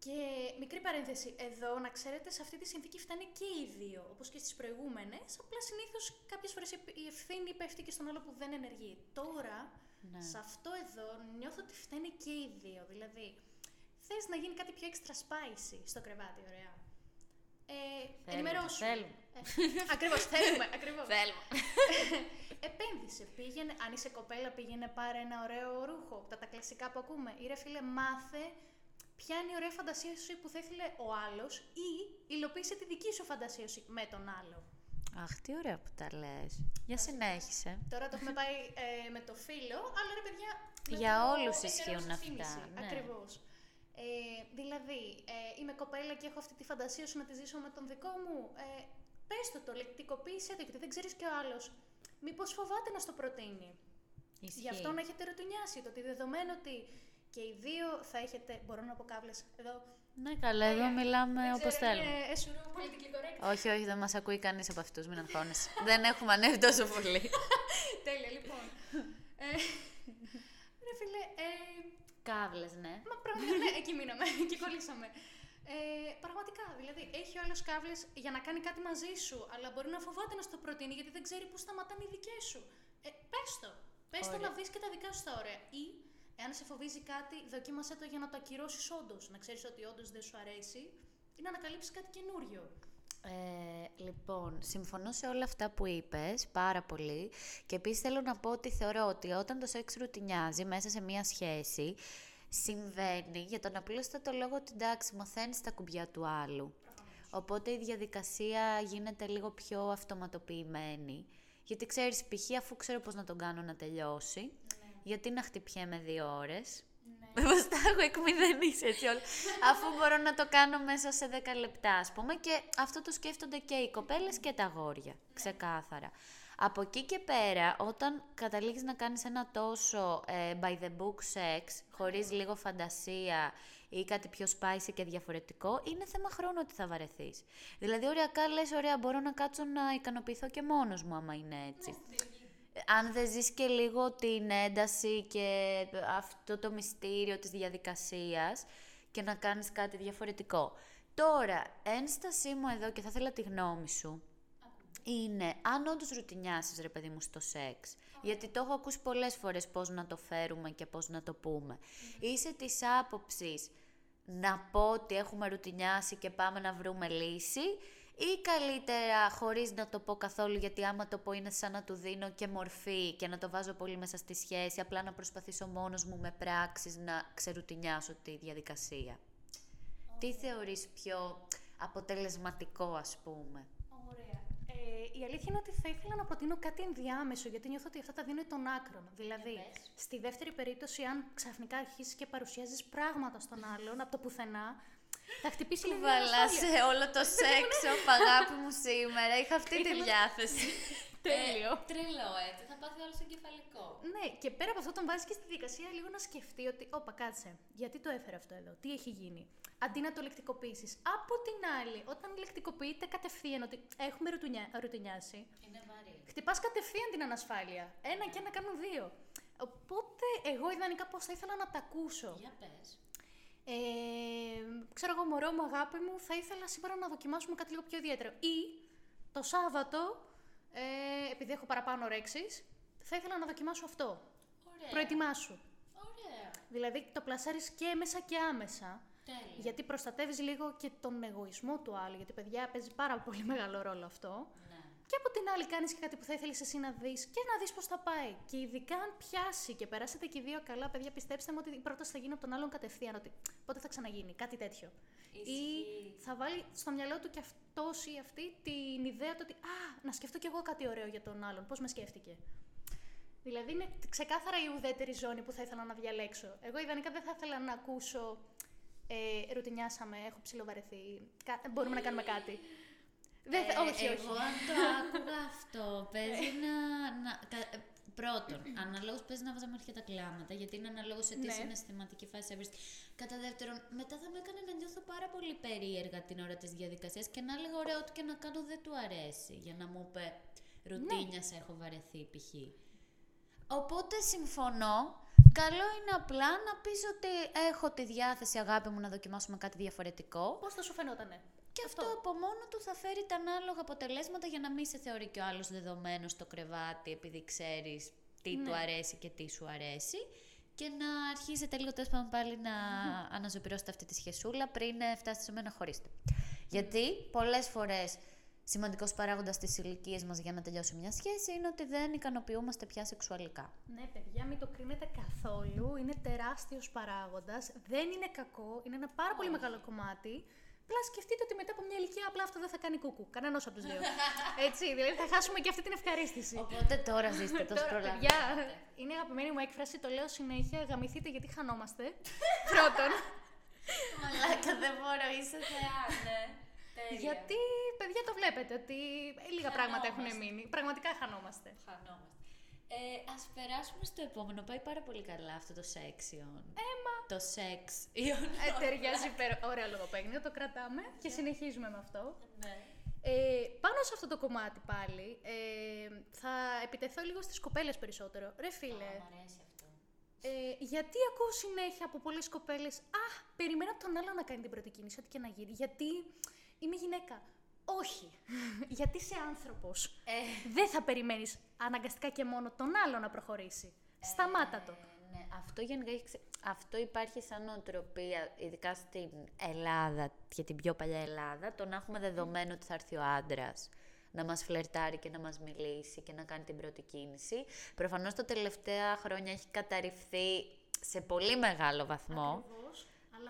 Και μικρή παρένθεση, εδώ να ξέρετε, σε αυτή τη συνθήκη φτάνει και οι δύο, όπως και στις προηγούμενες, απλά συνήθως κάποιες φορές η- η ευθύνη πέφτει και στον άλλο που δεν ενεργεί. Τώρα, Ναι. σε αυτό εδώ, νιώθω ότι φταίνει και οι δύο, δηλαδή, θες να γίνει κάτι πιο extra spicy στο κρεβάτι, ωραία. Ε, Θέλουμε, ενημερώσου. θέλουμε. Ε, ακριβώς, θέλουμε, ακριβώς. Θέλουμε. [laughs] Επένδυσε, πήγαινε, αν είσαι κοπέλα, πήγαινε πάρε ένα ωραίο ρούχο, τα, τα κλασικά που ακούμε. Ή ρε φίλε, μάθε ποια είναι η ωραία φαντασία σου που θα ήθελε ο άλλος ή υλοποίησε τη δική σου φαντασία σου με τον άλλο. Αχ, τι ωραία που τα λες. Για συνέχισε. Τώρα το έχουμε πάει ε, με το φίλο, αλλά ρε παιδιά. με Για το όλους ετερό ισχύουν στη αυτά, θύμηση. ναι. Ακριβώς. Ε, δηλαδή, ε, είμαι κοπέλα και έχω αυτή τη φαντασία σου να τη ζήσω με τον δικό μου. Ε, πες το, το λεκτικοποίησέ το, γιατί δεν ξέρεις και ο άλλος. Μήπως φοβάται να στο προτείνει. Ισχύει. Γι' αυτό να έχετε ρωτουνιάσει το ότι δεδομένου ότι και οι δύο θα έχετε. Μπορώ να πω κάβλες εδώ. Ναι, καλά, εδώ μιλάμε Δεν όπως ξέρω, θέλουμε. Είναι εσουρού πολιτική correct. Όχι, όχι, δεν μας ακούει κανείς από αυτούς, μην αγχώνεσαι. δεν έχουμε ανέβει τόσο πολύ. [laughs] Τέλεια, λοιπόν. ε, ρε φίλε, ε, Κάβλες, ναι. μα πραγματικά, ναι, εκεί μείναμε, [laughs] εκεί κολλήσαμε. Ε, πραγματικά, δηλαδή, έχει ο άλλος κάβλες για να κάνει κάτι μαζί σου, αλλά μπορεί να φοβάται να στο προτείνει γιατί δεν ξέρει πού σταματάνε οι δικές σου. Ε, πες το. Πες το Ωραία. να δει και τα δικά σου τα ωραία. Ή, εάν σε φοβίζει κάτι, δοκίμασέ το για να το ακυρώσεις όντως. Να ξέρεις ότι όντως δεν σου αρέσει ή να ανακαλύψεις κάτι καινούριο. Ε, λοιπόν, συμφωνώ σε όλα αυτά που είπες, πάρα πολύ. Και επίσης θέλω να πω ότι θεωρώ ότι όταν το σεξ ρουτινιάζει μέσα σε μία σχέση, συμβαίνει για τον απλούστατο λόγο ότι εντάξει, μαθαίνεις τα κουμπιά του άλλου. Οπότε η διαδικασία γίνεται λίγο πιο αυτοματοποιημένη. Γιατί ξέρεις, π.χ. αφού ξέρω πώς να τον κάνω να τελειώσει, γιατί να χτυπιέμαι δύο ώρες; Ναι. Πώς τα έχω εκμηδενήσει έτσι όλα. Αφού μπορώ να το κάνω μέσα σε 10 λεπτά, ας πούμε. Και αυτό το σκέφτονται και οι κοπέλες και τα αγόρια. Ξεκάθαρα. Από εκεί και πέρα, όταν καταλήγεις να κάνεις ένα τόσο ε, by the book sex, χωρίς λίγο φαντασία ή κάτι πιο spicy και διαφορετικό, είναι θέμα χρόνου ότι θα βαρεθείς. Δηλαδή, ωριακά λες, ωραία, μπορώ να κάτσω να ικανοποιηθώ και μόνος μου, άμα είναι έτσι αν δεν ζεις και λίγο την ένταση και αυτό το μυστήριο της διαδικασίας και να κάνεις κάτι διαφορετικό. Τώρα, ένστασή μου εδώ και θα ήθελα τη γνώμη σου, είναι αν όντως ρουτινιάσεις ρε παιδί μου στο σεξ. Γιατί το έχω ακούσει πολλές φορές πώς να το φέρουμε και πώς να το πούμε. Είσαι της άποψης να πω ότι έχουμε ρουτινιάσει και πάμε να βρούμε λύση ή καλύτερα χωρίς να το πω καθόλου γιατί άμα το πω είναι σαν να του δίνω και μορφή και να το βάζω πολύ μέσα στη σχέση απλά να προσπαθήσω μόνος μου με πράξεις να ξερουτινιάσω τη διαδικασία. τι θεωρείς πιο αποτελεσματικό, ας πούμε; Ωραία. Ε, η αλήθεια είναι ότι θα ήθελα να προτείνω κάτι ενδιάμεσο, γιατί νιώθω ότι αυτά τα δίνω των άκρων. Δηλαδή, στη δεύτερη περίπτωση, αν ξαφνικά αρχίσεις και παρουσιάζεις πράγματα στον άλλον από το πουθενά, θα χτυπήσει λίγο. Βαλάσαι όλο το [laughs] σεξ, αγάπη μου σήμερα. Είχα αυτή τη διάθεση. [laughs] Τέλειο. Ε, τρελό, έτσι. Θα πάθει όλο εγκεφαλικό. Ναι, και πέρα από αυτό τον βάζει και στη δικασία λίγο να σκεφτεί ότι, όπα, κάτσε, γιατί το έφερε αυτό εδώ, τι έχει γίνει; Αντί να το λεκτικοποιήσεις. Από την άλλη, όταν λεκτικοποιείται κατευθείαν ότι έχουμε ρουτουνιά, ρουτινιάσει. Είναι βαρύ. Χτυπάς κατευθείαν την ανασφάλεια. Ένα και ένα κάνουν δύο. Οπότε, εγώ ιδανικά πώς θα ήθελα να τα ακούσω. Για πες. Ε, ξέρω εγώ, μωρό μου, αγάπη μου, θα ήθελα σήμερα να δοκιμάσουμε κάτι λίγο πιο ιδιαίτερο. Ή το Σάββατο, ε, επειδή έχω παραπάνω ρέξεις, θα ήθελα να δοκιμάσω αυτό. Ωραία. Προετοιμάσου. Ωραία. Δηλαδή το πλασάρεις και έμεσα και άμεσα. Τέλεια. Γιατί προστατεύεις λίγο και τον εγωισμό του άλλου. Γιατί παιδιά παίζει πάρα πολύ μεγάλο ρόλο αυτό. Ναι. Και από την άλλη κάνεις και κάτι που θα ήθελες εσύ να δεις και να δεις πώς θα πάει. Και ειδικά αν πιάσει και περάσετε και οι δύο καλά, παιδιά, πιστέψτε μου ότι η πρόταση θα γίνει από τον άλλον κατευθείαν. Ότι πότε θα ξαναγίνει, κάτι τέτοιο. Ή Ισχύει. θα βάλει στο μυαλό του και αυτός ή αυτή την ιδέα του ότι Α, να σκεφτώ κι εγώ κάτι ωραίο για τον άλλον. Πώς με σκέφτηκε. Δηλαδή είναι ξεκάθαρα η ουδέτερη ζώνη που θα ήθελα να διαλέξω. Εγώ ιδανικά δεν θα ήθελα να ακούσω ε, ρουτινιάσαμε, έχω ψιλοβαρεθεί, κα- μπορούμε να κάνουμε κάτι. Δεν θα, Ε, όχι, όχι. Εγώ αν το άκουγα αυτό, παίζει να... να κα- ε, πρώτον, αναλόγως παίζει να βάζαμε αρχικά τα κλάματα, γιατί είναι αναλόγως σε τι Ναι. συναισθηματική φάση έβριστη. Κατά δεύτερον, μετά θα με έκανε να νιώθω πάρα πολύ περίεργα την ώρα της διαδικασίας και να έλεγα ωραία, ό,τι και να κάνω δεν του αρέσει. Για να μου είπε ρουτίνια σε έχω βαρεθεί π.χ. Οπότε συμφωνώ. Καλό είναι απλά να πεις ότι έχω τη διάθεση αγάπη μου να δοκιμάσουμε κάτι διαφορετικό. Πώς θα σου φαινότανε; Και αυτό. από μόνο του θα φέρει τα ανάλογα αποτελέσματα για να μην σε θεωρεί και ο άλλος δεδομένος στο κρεβάτι επειδή ξέρεις τι Ναι. του αρέσει και τι σου αρέσει και να αρχίσετε λίγο τέλος πάντων πάλι να αναζωπηρώσετε αυτή τη σχεσούλα πριν ε, φτάσετε σε μένα να χωρίσετε. Γιατί πολλές φορές σημαντικός παράγοντας στις ηλικίε μας για να τελειώσει μια σχέση είναι ότι δεν ικανοποιούμαστε πια σεξουαλικά. Ναι, παιδιά, μην το κρίνετε καθόλου. Είναι τεράστιος παράγοντας. Δεν είναι κακό. Είναι ένα πάρα πολύ μεγάλο κομμάτι. Απλά σκεφτείτε ότι μετά από μια ηλικία απλά αυτό δεν θα κάνει κούκου. Κανένα από τους δύο. [laughs] Έτσι, δηλαδή θα χάσουμε και αυτή την ευχαρίστηση. Οπότε τώρα ζήστε το [laughs] Τώρα, προλάβετε. παιδιά, είναι η αγαπημένη μου έκφραση, το λέω συνέχεια. Γαμηθείτε γιατί χανόμαστε. [laughs] Πρώτον. Μαλάκα δεν μπορώ, είσαι θεά, ναι. Τέλεια. γιατί, παιδιά, το βλέπετε ότι λίγα πράγματα έχουν Χανόμαστε. μείνει. Πραγματικά χανόμαστε. Χανόμαστε. Ε, ας περάσουμε στο επόμενο. Πάει πάρα πολύ καλά αυτό το section. Έμα. Το sex. Ε, ταιριάζει υπέρ. Ωραίο λογοπαίγνιο, το κρατάμε και συνεχίζουμε με αυτό. ναι. Ε, πάνω σε αυτό το κομμάτι πάλι, ε, θα επιτεθώ λίγο στις κοπέλες περισσότερο. Ρε φίλε, Μ' αρέσει αυτό. ε, γιατί ακούω συνέχεια από πολλές κοπέλες «Α, περιμένω από τον άλλο να κάνει την πρώτη κίνηση, ό,τι και να γίνει, γιατί είμαι γυναίκα». Όχι, [laughs] γιατί είσαι άνθρωπος. Ε, Δεν θα περιμένεις αναγκαστικά και μόνο τον άλλο να προχωρήσει. Σταμάτα το. ναι, αυτό γενικά έχει ξε... Αυτό υπάρχει σαν νοοτροπία, ειδικά στην Ελλάδα και την πιο παλιά Ελλάδα, το να έχουμε δεδομένο ότι θα έρθει ο άντρας να μας φλερτάρει και να μας μιλήσει και να κάνει την πρώτη κίνηση. Προφανώς τα τελευταία χρόνια έχει καταρριφθεί σε πολύ μεγάλο βαθμό. Ακριβώς,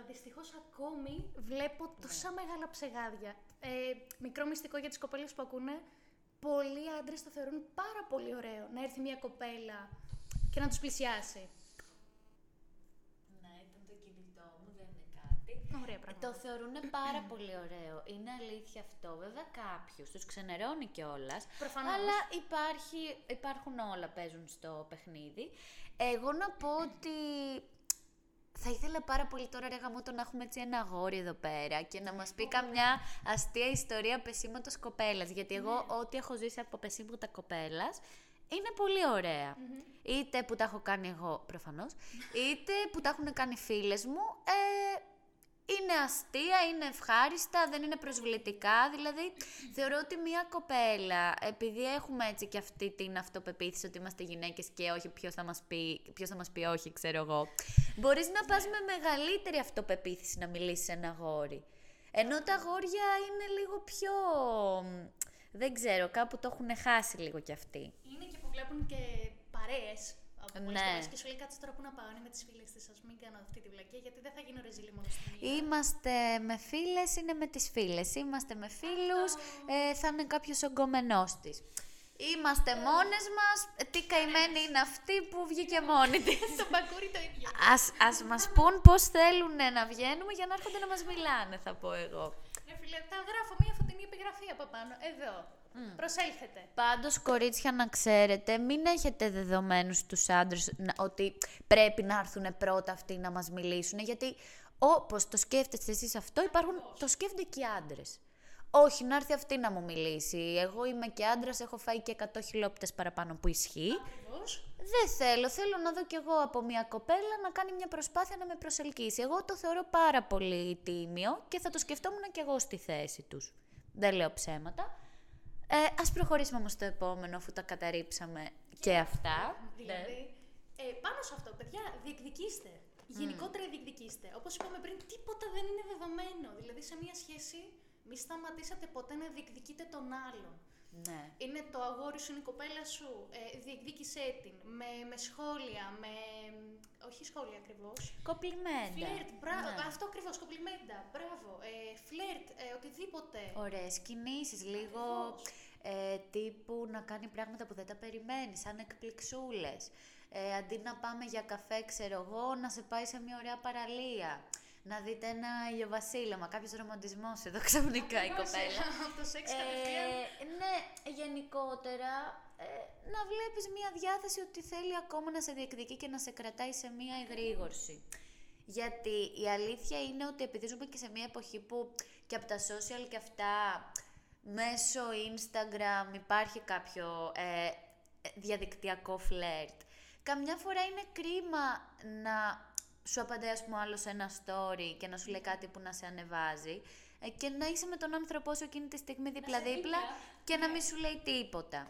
αλλά δυστυχώς ακόμη βλέπω τόσα μεγάλα ψεγάδια. Ε, μικρό μυστικό για τις κοπέλες που ακούνε, πολλοί άντρες το θεωρούν πάρα πολύ ωραίο να έρθει μια κοπέλα και να τους πλησιάσει. Ναι, ήταν το κινητό μου, δεν είναι κάτι. Ωραία Ε, πράγματα. Το θεωρούν πάρα πολύ ωραίο. Είναι αλήθεια αυτό. Βέβαια κάποιους τους ξενερώνει κιόλας. Προφανώς. Αλλά υπάρχει, υπάρχουν όλα παίζουν στο παιχνίδι. Εγώ να πω ότι θα ήθελα πάρα πολύ τώρα ρε γαμώτο να έχουμε έτσι ένα αγόρι εδώ πέρα και να μας πει καμιά αστεία ιστορία πεσήματος κοπέλας. Γιατί εγώ ό,τι έχω ζήσει από πεσήματα κοπέλας είναι πολύ ωραία. Είτε που τα έχω κάνει εγώ προφανώς, είτε που τα έχουν κάνει φίλες μου. Ε, είναι αστεία, είναι ευχάριστα, δεν είναι προσβλητικά. Δηλαδή, θεωρώ ότι μια κοπέλα, επειδή έχουμε έτσι και αυτή την αυτοπεποίθηση ότι είμαστε γυναίκες και όχι ποιος θα μας πει, ποιος θα μας πει όχι, ξέρω εγώ, μπορείς να πας με μεγαλύτερη αυτοπεποίθηση να μιλήσεις σε ένα αγόρι. Ενώ τα αγόρια είναι λίγο πιο... μ, Δεν ξέρω, κάπου το έχουν χάσει λίγο κι αυτοί. Είναι και που βλέπουν και παρέες πολλές Ναι. κοπέλες και σου λέει κάτσε τώρα που να πάω, είναι με τις φίλες της, ας μην κάνω αυτή τη βλακία, γιατί δεν θα γίνω ρεζίλη μόνο στην μία. Είμαστε με φίλες, είναι με τις φίλες. Είμαστε με φίλους, ε, θα είναι κάποιος ογκομενός της. Είμαστε μόνες μας, ε, τι καημένη είναι αυτή που βγήκε μόνη της. [laughs] Το μπακούρι το ίδιο. ας, ας μας πούν πώς θέλουν να βγαίνουμε για να έρχονται να μας μιλάνε, θα πω εγώ. Ναι, φίλε, θα γράφω μία φωτεινή επιγραφή από πάνω. Εδώ. Προσέλθετε. Πάντως, κορίτσια, να ξέρετε, μην έχετε δεδομένους τους άντρες να- ότι πρέπει να έρθουν πρώτα αυτοί να μας μιλήσουν, γιατί όπως το σκέφτεστε εσείς αυτό, υπάρχουν, το σκέφτονται και οι άντρες. Όχι, να έρθει αυτή να μου μιλήσει. Εγώ είμαι και άντρας, έχω φάει και 100 χιλόπιτες παραπάνω που ισχύει. Ακριβώς. Δεν θέλω. Θέλω να δω κι εγώ από μια κοπέλα να κάνει μια προσπάθεια να με προσελκύσει. Εγώ το θεωρώ πάρα πολύ τίμιο και θα το σκεφτόμουν κι εγώ στη θέση τους. Δεν λέω ψέματα. Ε, ας προχωρήσουμε όμως στο επόμενο, αφού τα καταρρύψαμε και αυτά. Δηλαδή, ε, πάνω σε αυτό, παιδιά, διεκδικήστε. Γενικότερα διεκδικήστε. Όπως είπαμε πριν, τίποτα δεν είναι δεδομένο. Δηλαδή, σε μια σχέση, μη σταματήσατε ποτέ να διεκδικείτε τον άλλον. Ναι. Είναι το αγόρι σου, είναι η κοπέλα σου. Ε, διεκδίκησέ την. Με, με σχόλια, με. Όχι σχόλια ακριβώς. Κοπλιμέντα. Φλερτ, μπράβο. Ναι. Αυτό ακριβώς. Κομπλιμέντα. Μπράβο. Ε, φλερτ, ε, οτιδήποτε. Ωραίες κινήσεις, λίγο ε, τύπου να κάνει πράγματα που δεν τα περιμένεις, σαν εκπληξούλες. Ε, αντί να πάμε για καφέ, ξέρω εγώ, να σε πάει σε μια ωραία παραλία. Να δείτε ένα ηλιοβασίλεμα, κάποιος ρομαντισμός εδώ [laughs] ξαφνικά η κοπέλα. [laughs] Από το σεξ κατευθείαν. Ε, ναι, γενικότερα ε, να βλέπεις μια διάθεση ότι θέλει ακόμα να σε διεκδικεί και να σε κρατάει σε μια εγρήγορση. Γιατί η αλήθεια είναι ότι επειδή ζούμε και σε μια εποχή που και από τα social και αυτά μέσω Instagram υπάρχει κάποιο ε, διαδικτυακό φλερτ. Καμιά φορά είναι κρίμα να σου απαντάει ας πούμε άλλος ένα story και να σου λέει κάτι που να σε ανεβάζει ε, και να είσαι με τον άνθρωπό σου εκείνη τη στιγμή δίπλα-δίπλα δίπλα. και να μην σου λέει τίποτα.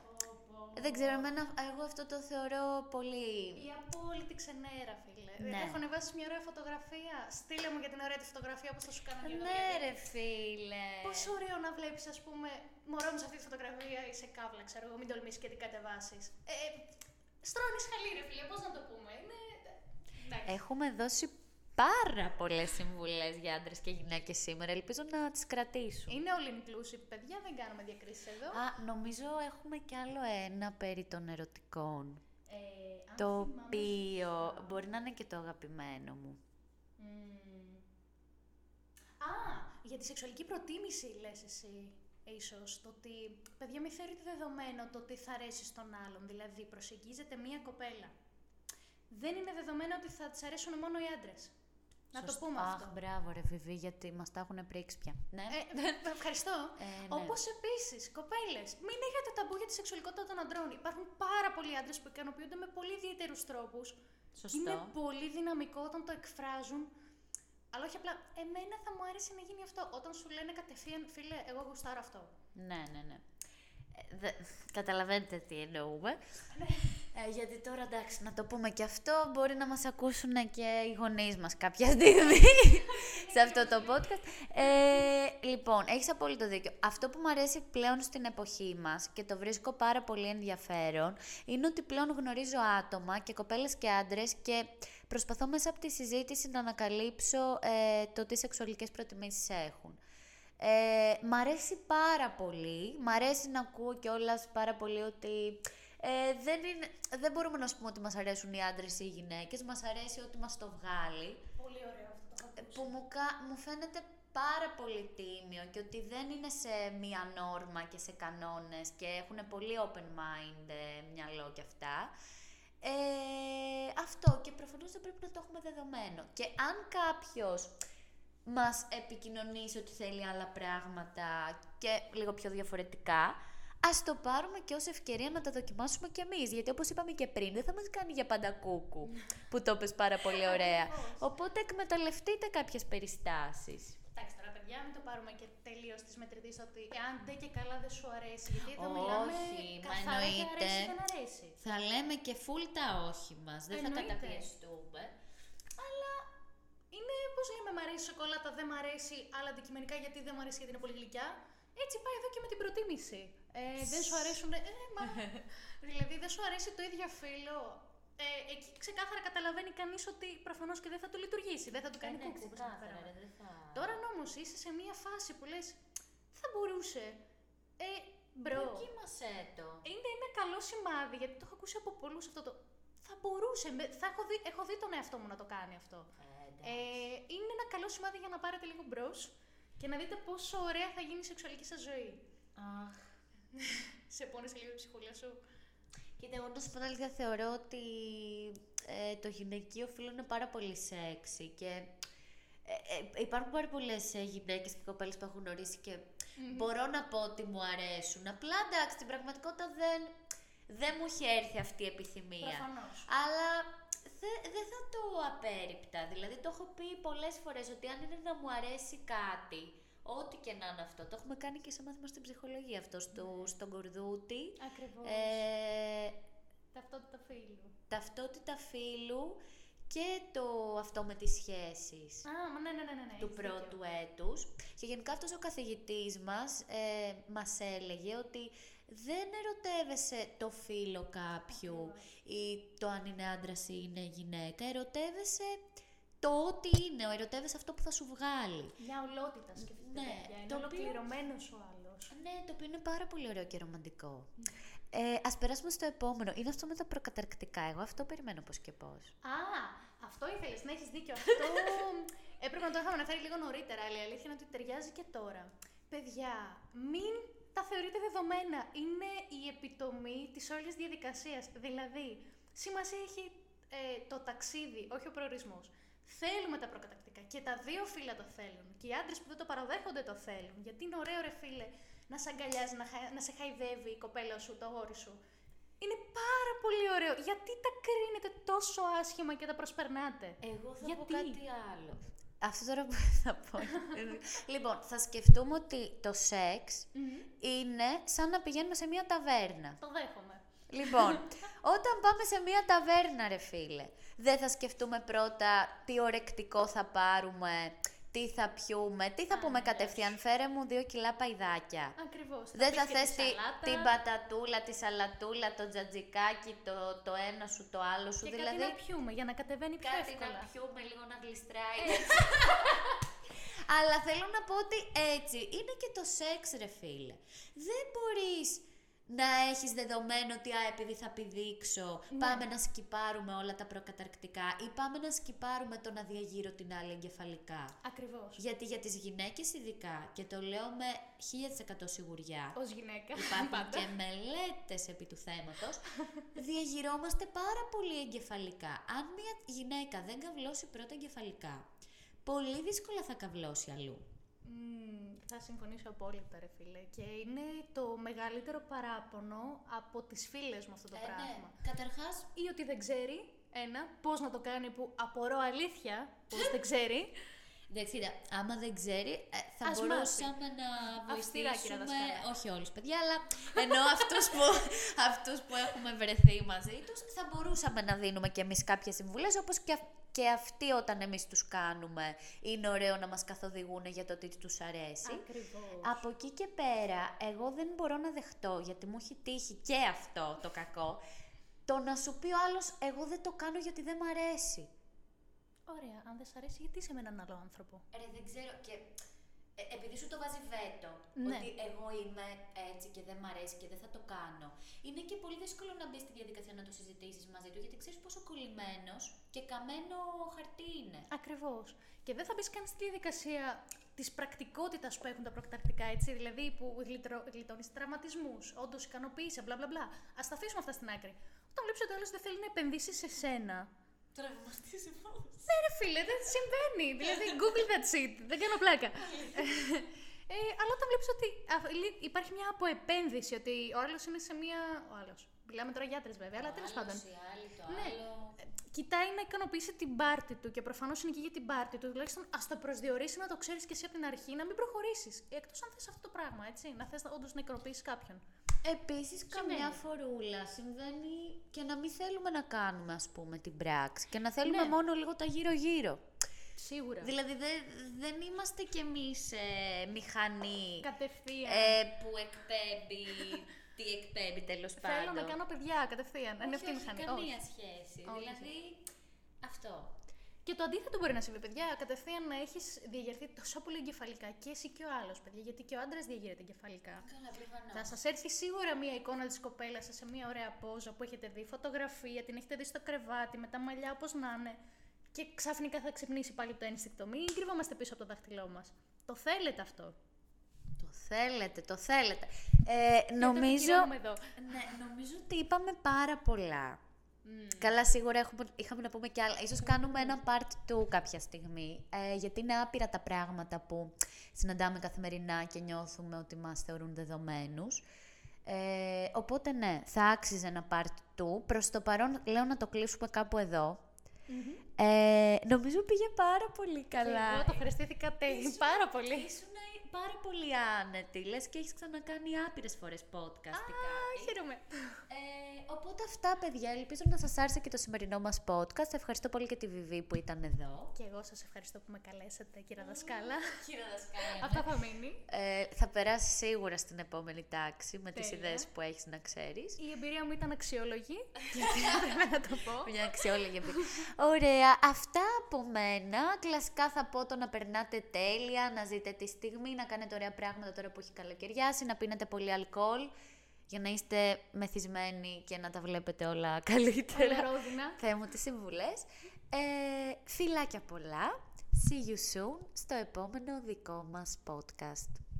Δεν ξέρω, εμένα, εγώ αυτό το θεωρώ πολύ... Η απόλυτη ξενέρα, φίλε. Ναι. Έχω ανεβάσει μια ωραία φωτογραφία. Στείλε μου για την ωραία τη φωτογραφία όπως θα σου κάνω και εγώ. Ναι γιατί ρε φίλε. Πόσο ωραίο να βλέπεις, ας πούμε, μωρό μου σε αυτή τη φωτογραφία ή σε κάβλα, ξέρω εγώ, μην τολμήσεις και την κατεβάσεις. Ε, Στρώνεις χαλί, ρε φίλε, πώς να το πούμε. Είναι. Εντάξει. Έχουμε δώσει πάρα πολλές συμβουλές για άντρες και γυναίκες σήμερα. Ελπίζω να τις κρατήσουν. Είναι all inclusive, παιδιά, δεν κάνουμε διακρίσεις εδώ. Α, νομίζω έχουμε κι άλλο ένα περί των ερωτικών. Ε, αν το θυμάμαι οποίο σωστά. μπορεί να είναι και το αγαπημένο μου. Μμμ. Α, για τη σεξουαλική προτίμηση λες εσύ, ίσως, το ότι, παιδιά μη θεωρείτε δεδομένο το ότι θα αρέσει στον άλλον, δηλαδή προσεγγίζετε μία κοπέλα. Δεν είναι δεδομένο ότι θα της αρέσουν μόνο οι άντρες. Να το Σωστά. πούμε Αχ, αυτό. μπράβο ρε Βιβί, γιατί μας τα έχουν πρίξει πια. Ναι. Ε, ευχαριστώ. Ε, ναι. Όπως επίσης, κοπέλες, μην έχετε ταμπού για τη σεξουαλικότητα των αντρών. Υπάρχουν πάρα πολλοί άντρες που ικανοποιούνται με πολύ ιδιαίτερους τρόπους. Σωστό. Είναι πολύ δυναμικό όταν το εκφράζουν. Αλλά όχι απλά, εμένα θα μου άρεσε να γίνει αυτό. Όταν σου λένε κατευθείαν, φίλε, εγώ γουστάρω αυτό. Ναι, ναι, ναι. Ε, δε- καταλαβαίνετε τι εννοούμε. Ε, γιατί τώρα εντάξει, να το πούμε και αυτό, μπορεί να μας ακούσουν και οι γονείς μας κάποια στιγμή [laughs] σε αυτό το podcast. Ε, λοιπόν, έχεις απόλυτο δίκιο. Αυτό που μου αρέσει πλέον στην εποχή μας και το βρίσκω πάρα πολύ ενδιαφέρον, είναι ότι πλέον γνωρίζω άτομα και κοπέλες και άντρες και προσπαθώ μέσα από τη συζήτηση να ανακαλύψω ε, το τι σεξουαλικές προτιμήσεις έχουν. Ε, μ' αρέσει πάρα πολύ. Μ' αρέσει να ακούω κιόλας πάρα πολύ ότι ε, δεν, είναι, δεν μπορούμε να σου πούμε ότι μας αρέσουν οι άντρες ή οι γυναίκες. Μας αρέσει ότι μας το βγάλει. Πολύ ωραίο αυτό το Ε, Που μου, κα- μου φαίνεται πάρα πολύ τίμιο και ότι δεν είναι σε μία νόρμα και σε κανόνες και έχουν πολύ open mind ε, μυαλό κι αυτά. Ε, αυτό και προφανώς δεν πρέπει να το έχουμε δεδομένο. Και αν κάποιος μας επικοινωνήσει ότι θέλει άλλα πράγματα και λίγο πιο διαφορετικά, ας το πάρουμε και ως ευκαιρία να τα δοκιμάσουμε κι εμείς. Γιατί όπως είπαμε και πριν, δεν θα μας κάνει για πάντα κούκου, που το πες πάρα πολύ ωραία. Ακριβώς. Οπότε εκμεταλλευτείτε κάποιες περιστάσεις. Εντάξει τώρα, παιδιά, μην το πάρουμε και τελείως της μετρητής ότι εάν δεν και καλά δεν σου αρέσει. Γιατί εδώ μιλάμε Όχι, μα καθαρά για εννοείται. αρέσει δεν αρέσει. Θα λέμε και full τα όχι μας, δεν θα Εννοείται. καταπιεστούμε. Αλλά είναι, πώς λέμε, μ' αρέσει η σοκολάτα, δεν μ' αρέσει, αλλά αντικειμενικά γιατί δεν μ' αρέσει γιατί είναι πολύ γλυκιά. Έτσι πάει εδώ και με την προτίμηση. Ε, δεν σου αρέσουν. Ε, μα, [laughs] δηλαδή δεν σου αρέσει το ίδιο φύλο. ε, εκεί ξεκάθαρα καταλαβαίνει κανείς ότι προφανώς και δεν θα του λειτουργήσει, δεν θα του κάνει ναι, κούκου. όπως ξεκάθαρα, αναφέραμε. ρε, δεν θα... Τώρα όμως είσαι σε μια φάση που λες, θα μπορούσε. Ε, bro. Δοκίμασέ το. Είναι ένα καλό σημάδι γιατί το έχω ακούσει από πολλούς αυτό το. Θα μπορούσε. με- Θα έχω, δει, έχω δει τον εαυτό μου να το κάνει αυτό. Ε, εντάξει. Ε, είναι ένα καλό σημάδι για να πάρετε λίγο μπρος και να δείτε πόσο ωραία θα γίνει η σεξουαλική σας ζωή. Αχ. [laughs] Σε πόνεσε λίγο η ψυχούλα σου. Κοίτα, εγώ να σου πω την αλήθεια, θεωρώ ότι ε, το γυναικείο φύλλο είναι πάρα πολύ σεξι και ε, ε, υπάρχουν πάρα πολλές γυναίκες και κοπέλες που έχω γνωρίσει και μπορώ να πω ότι μου αρέσουν. Απλά εντάξει, στην πραγματικότητα δεν, δεν μου έχει έρθει αυτή η επιθυμία. Προφανώς. Αλλά δε- δεν θα το απέριπτα. Δηλαδή, το έχω πει πολλές φορές ότι αν είναι να μου αρέσει κάτι, ό,τι και να είναι αυτό, το έχουμε κάνει και σε μάθημα στην ψυχολογία αυτό, στο, στον Κορδούτη. Ακριβώς. Ε, Ταυτότητα φίλου. ταυτότητα φίλου και το αυτό με τις σχέσεις Α, μα ναι, ναι, ναι, ναι, ναι. του έχεις δίκιο. πρώτου έτους. Και γενικά αυτός ο καθηγητής μας ε, μας έλεγε ότι δεν ερωτεύεσαι το φίλο κάποιου ή το αν είναι άντρας ή είναι γυναίκα. Ερωτεύεσαι το ό,τι είναι. Ερωτεύεσαι αυτό που θα σου βγάλει. Μια ολότητα σκεφτείτε. Ναι, παιδιά. Είναι το οποίο- ολοκληρωμένος ο άλλος. Ναι, το οποίο είναι πάρα πολύ ωραίο και ρομαντικό. Ε, ας περάσουμε στο επόμενο. Είναι αυτό με τα προκαταρκτικά. Εγώ αυτό περιμένω πώς και πώς. Α, αυτό ήθελες να έχεις δίκιο. Αυτό έπρεπε να το είχαμε αναφέρει λίγο νωρίτερα, αλλά η αλήθεια είναι ότι ταιριάζει και τώρα. Παιδιά, μην τα θεωρείτε δεδομένα. Είναι η επιτομή της όλης διαδικασίας. Δηλαδή, σημασία έχει ε, το ταξίδι, όχι ο προορισμός. Θέλουμε τα προκατακτικά και τα δύο φύλλα το θέλουν. Και οι άντρες που δεν το παραδέχονται το θέλουν. Γιατί είναι ωραίο, ρε φίλε, να σε αγκαλιάζει, να, χα- να σε χαϊδεύει η κοπέλα σου, το αγόρι σου. Είναι πάρα πολύ ωραίο. Γιατί τα κρίνετε τόσο άσχημα και τα προσπερνάτε; Εγώ θα πω Γιατί; κάτι άλλο. Αυτό τώρα που [laughs] θα πω. λοιπόν, θα σκεφτούμε ότι το σεξ είναι σαν να πηγαίνουμε σε μια ταβέρνα. Το δέχομαι. Λοιπόν, όταν πάμε σε μια ταβέρνα, ρε φίλε, δεν θα σκεφτούμε πρώτα τι ορεκτικό θα πάρουμε, τι θα πιούμε, τι θα Α, πούμε εντάξει. κατευθείαν, φέρε μου δύο κιλά παϊδάκια. Ακριβώς. Δεν θα θες τη, την πατατούλα, τη σαλατούλα, το τζατζικάκι, το, το ένα σου, το άλλο σου. Και δηλαδή, κάτι να πιούμε για να κατεβαίνει πιο κάτι εύκολα. να πιούμε, λίγο να γλιστράει. [laughs] Αλλά θέλω να πω ότι έτσι είναι και το σεξ, ρε φίλε. Δεν μπορείς να έχεις δεδομένο ότι α, επειδή θα πηδήξω, Ναι. πάμε να σκυπάρουμε όλα τα προκαταρκτικά ή πάμε να σκυπάρουμε το να διαγείρω την άλλη εγκεφαλικά. Ακριβώς. Γιατί για τις γυναίκες ειδικά, και το λέω με 1000% σιγουριά, Ω γυναίκα. Υπάρχουν Πάντα. και μελέτες επί του θέματος. Διαγυρώμαστε πάρα πολύ εγκεφαλικά. Αν μια γυναίκα δεν καυλώσει πρώτα εγκεφαλικά, πολύ δύσκολα θα καυλώσει αλλού. Μμμ, θα συμφωνήσω απόλυτα, ρε φίλε. Και είναι το μεγαλύτερο παράπονο από τις φίλες μου αυτό το πράγμα. Καταρχάς, Ή ότι δεν ξέρει, ένα, πώς να το κάνει που απορώ αλήθεια, πώς δεν ξέρει. Εντάξει, κοίτα, άμα δεν ξέρει, ε, θα Ας μπορούσαμε να Αυστηρά, κύριε βοηθήσουμε, δασκάλα. όχι όλους παιδιά, αλλά ενώ αυτούς που, [laughs] αυτούς που έχουμε βρεθεί μαζί τους, θα μπορούσαμε να δίνουμε κι εμείς κάποιες συμβουλές, όπως και, αυ- και αυτοί όταν εμείς τους κάνουμε, είναι ωραίο να μας καθοδηγούν για το τι τους αρέσει. Ακριβώς. Από εκεί και πέρα, εγώ δεν μπορώ να δεχτώ, γιατί μου έχει τύχει και αυτό το κακό, το να σου πει ο άλλος, εγώ δεν το κάνω γιατί δεν μ' αρέσει. Ωραία, αν δεν σ' αρέσει, γιατί είσαι με έναν άλλο άνθρωπο; Ρε, δεν ξέρω και ε, επειδή σου το βάζει βέτο, Ναι. ότι εγώ είμαι έτσι και δεν μ' αρέσει και δεν θα το κάνω, είναι και πολύ δύσκολο να μπει στη διαδικασία να το συζητήσεις μαζί του, γιατί ξέρεις πόσο κολλημένος και καμένο χαρτί είναι. Ακριβώς. Και δεν θα μπεις καν στη διαδικασία της πρακτικότητας που έχουν τα προκτακτικά, έτσι. Δηλαδή που γλιτώνεις τραυματισμούς, όντως ικανοποίησε, μπλα μπλα μπλα. Α τα αφήσουμε αυτά στην άκρη. Όταν βλέπεις ότι ο άλλος δεν θέλει να επενδύσει σε σένα. Τραυματισμός. Ναι, ρε φίλε, δεν συμβαίνει. δηλαδή, Google that shit. Δεν κάνω πλάκα. ε, αλλά όταν βλέπεις ότι α, λι- υπάρχει μια αποεπένδυση, ότι ο άλλος είναι σε μια. Ο άλλος. Μιλάμε τώρα για άντρες βέβαια, αλλά τέλος πάντων. Η άλλη, το Ναι. άλλο. Ε, Κοιτάει να ικανοποιήσει την πάρτη του και προφανώς είναι εκεί για την πάρτη του. Τουλάχιστον ας το προσδιορίσει να το ξέρεις και εσύ από την αρχή, να μην προχωρήσεις. Εκτός αν θες αυτό το πράγμα, έτσι. Να θες όντως να ικανοποιήσεις κάποιον. Επίσης, καμιά φορούλα συμβαίνει και να μην θέλουμε να κάνουμε, ας πούμε, την πράξη και να θέλουμε Ναι. μόνο λίγο τα γύρω-γύρω. Σίγουρα. Δηλαδή, δεν- δεν είμαστε κι εμείς ε, μηχανή Κατευθείαν. ε, που εκπέμπει [laughs] τι εκπέμπει τέλος πάντων. Θέλω να κάνω παιδιά κατευθείαν. Είναι αυτή η όχι, μηχανή. καμία Όχι. σχέση. Όχι. Δηλαδή, αυτό. Και το αντίθετο μπορεί να συμβεί, παιδιά. Κατευθείαν να έχεις διαγερθεί τόσο πολύ εγκεφαλικά και εσύ και ο άλλος, παιδιά. Γιατί και ο άντρας διαγείρεται εγκεφαλικά. Καλά, προφανώ. Θα σας έρθει σίγουρα μία εικόνα της κοπέλας σας σε μία ωραία πόζα που έχετε δει, φωτογραφία, την έχετε δει στο κρεβάτι, με τα μαλλιά όπως να είναι. Και ξαφνικά θα ξυπνήσει πάλι το ένστικτο. Μην κρύβομαστε πίσω από το δάχτυλό μας. Το θέλετε αυτό; Το θέλετε, το θέλετε. Ε, Γιατί το νομίζω, επικυρώνουμε εδώ. ναι, νομίζω ότι είπαμε πάρα πολλά. Καλά, σίγουρα έχουμε, είχαμε να πούμε κι άλλα. Ίσως κάνουμε ένα part 2 κάποια στιγμή, ε, γιατί είναι άπειρα τα πράγματα που συναντάμε καθημερινά και νιώθουμε ότι μας θεωρούν δεδομένους. Ε, οπότε ναι, θα άξιζε ένα part 2. Προς το παρόν λέω να το κλείσουμε κάπου εδώ. Ε, νομίζω πήγε πάρα πολύ καλά. Εγώ το ευχαριστήθηκα τέλει πάρα πολύ. Ήσουν πάρα πολύ άνετη, λες και έχεις ξανακάνει άπειρες φορές podcast ή κάτι. Χαίρομαι. Ε, οπότε αυτά, παιδιά. Ελπίζω να σας άρεσε και το σημερινό μας podcast. Ευχαριστώ πολύ και τη Βιβί που ήταν εδώ. Και εγώ σας ευχαριστώ που με καλέσατε, κύριε Δασκάλα. Κύριε Δασκάλα. Αυτό θα μείνει. Ε, θα περάσει σίγουρα στην επόμενη τάξη με τις Τέλεια. ιδέες που έχεις να ξέρεις. Η εμπειρία μου ήταν αξιόλογη, [laughs] γιατί έπρεπε να το πω. Μια αξιόλογη εμπειρία. Ωραία. Αυτά από μένα. Κλασικά θα πω το να περνάτε τέλεια, να ζείτε τη στιγμή, να κάνετε ωραία πράγματα τώρα που έχει καλοκαιριάσει, να πίνετε πολύ αλκοόλ για να είστε μεθυσμένοι και να τα βλέπετε όλα [laughs] καλύτερα. Ρόδινα. Θεέ μου τις συμβουλές. Ε, φιλάκια πολλά. See you soon στο επόμενο δικό μας podcast.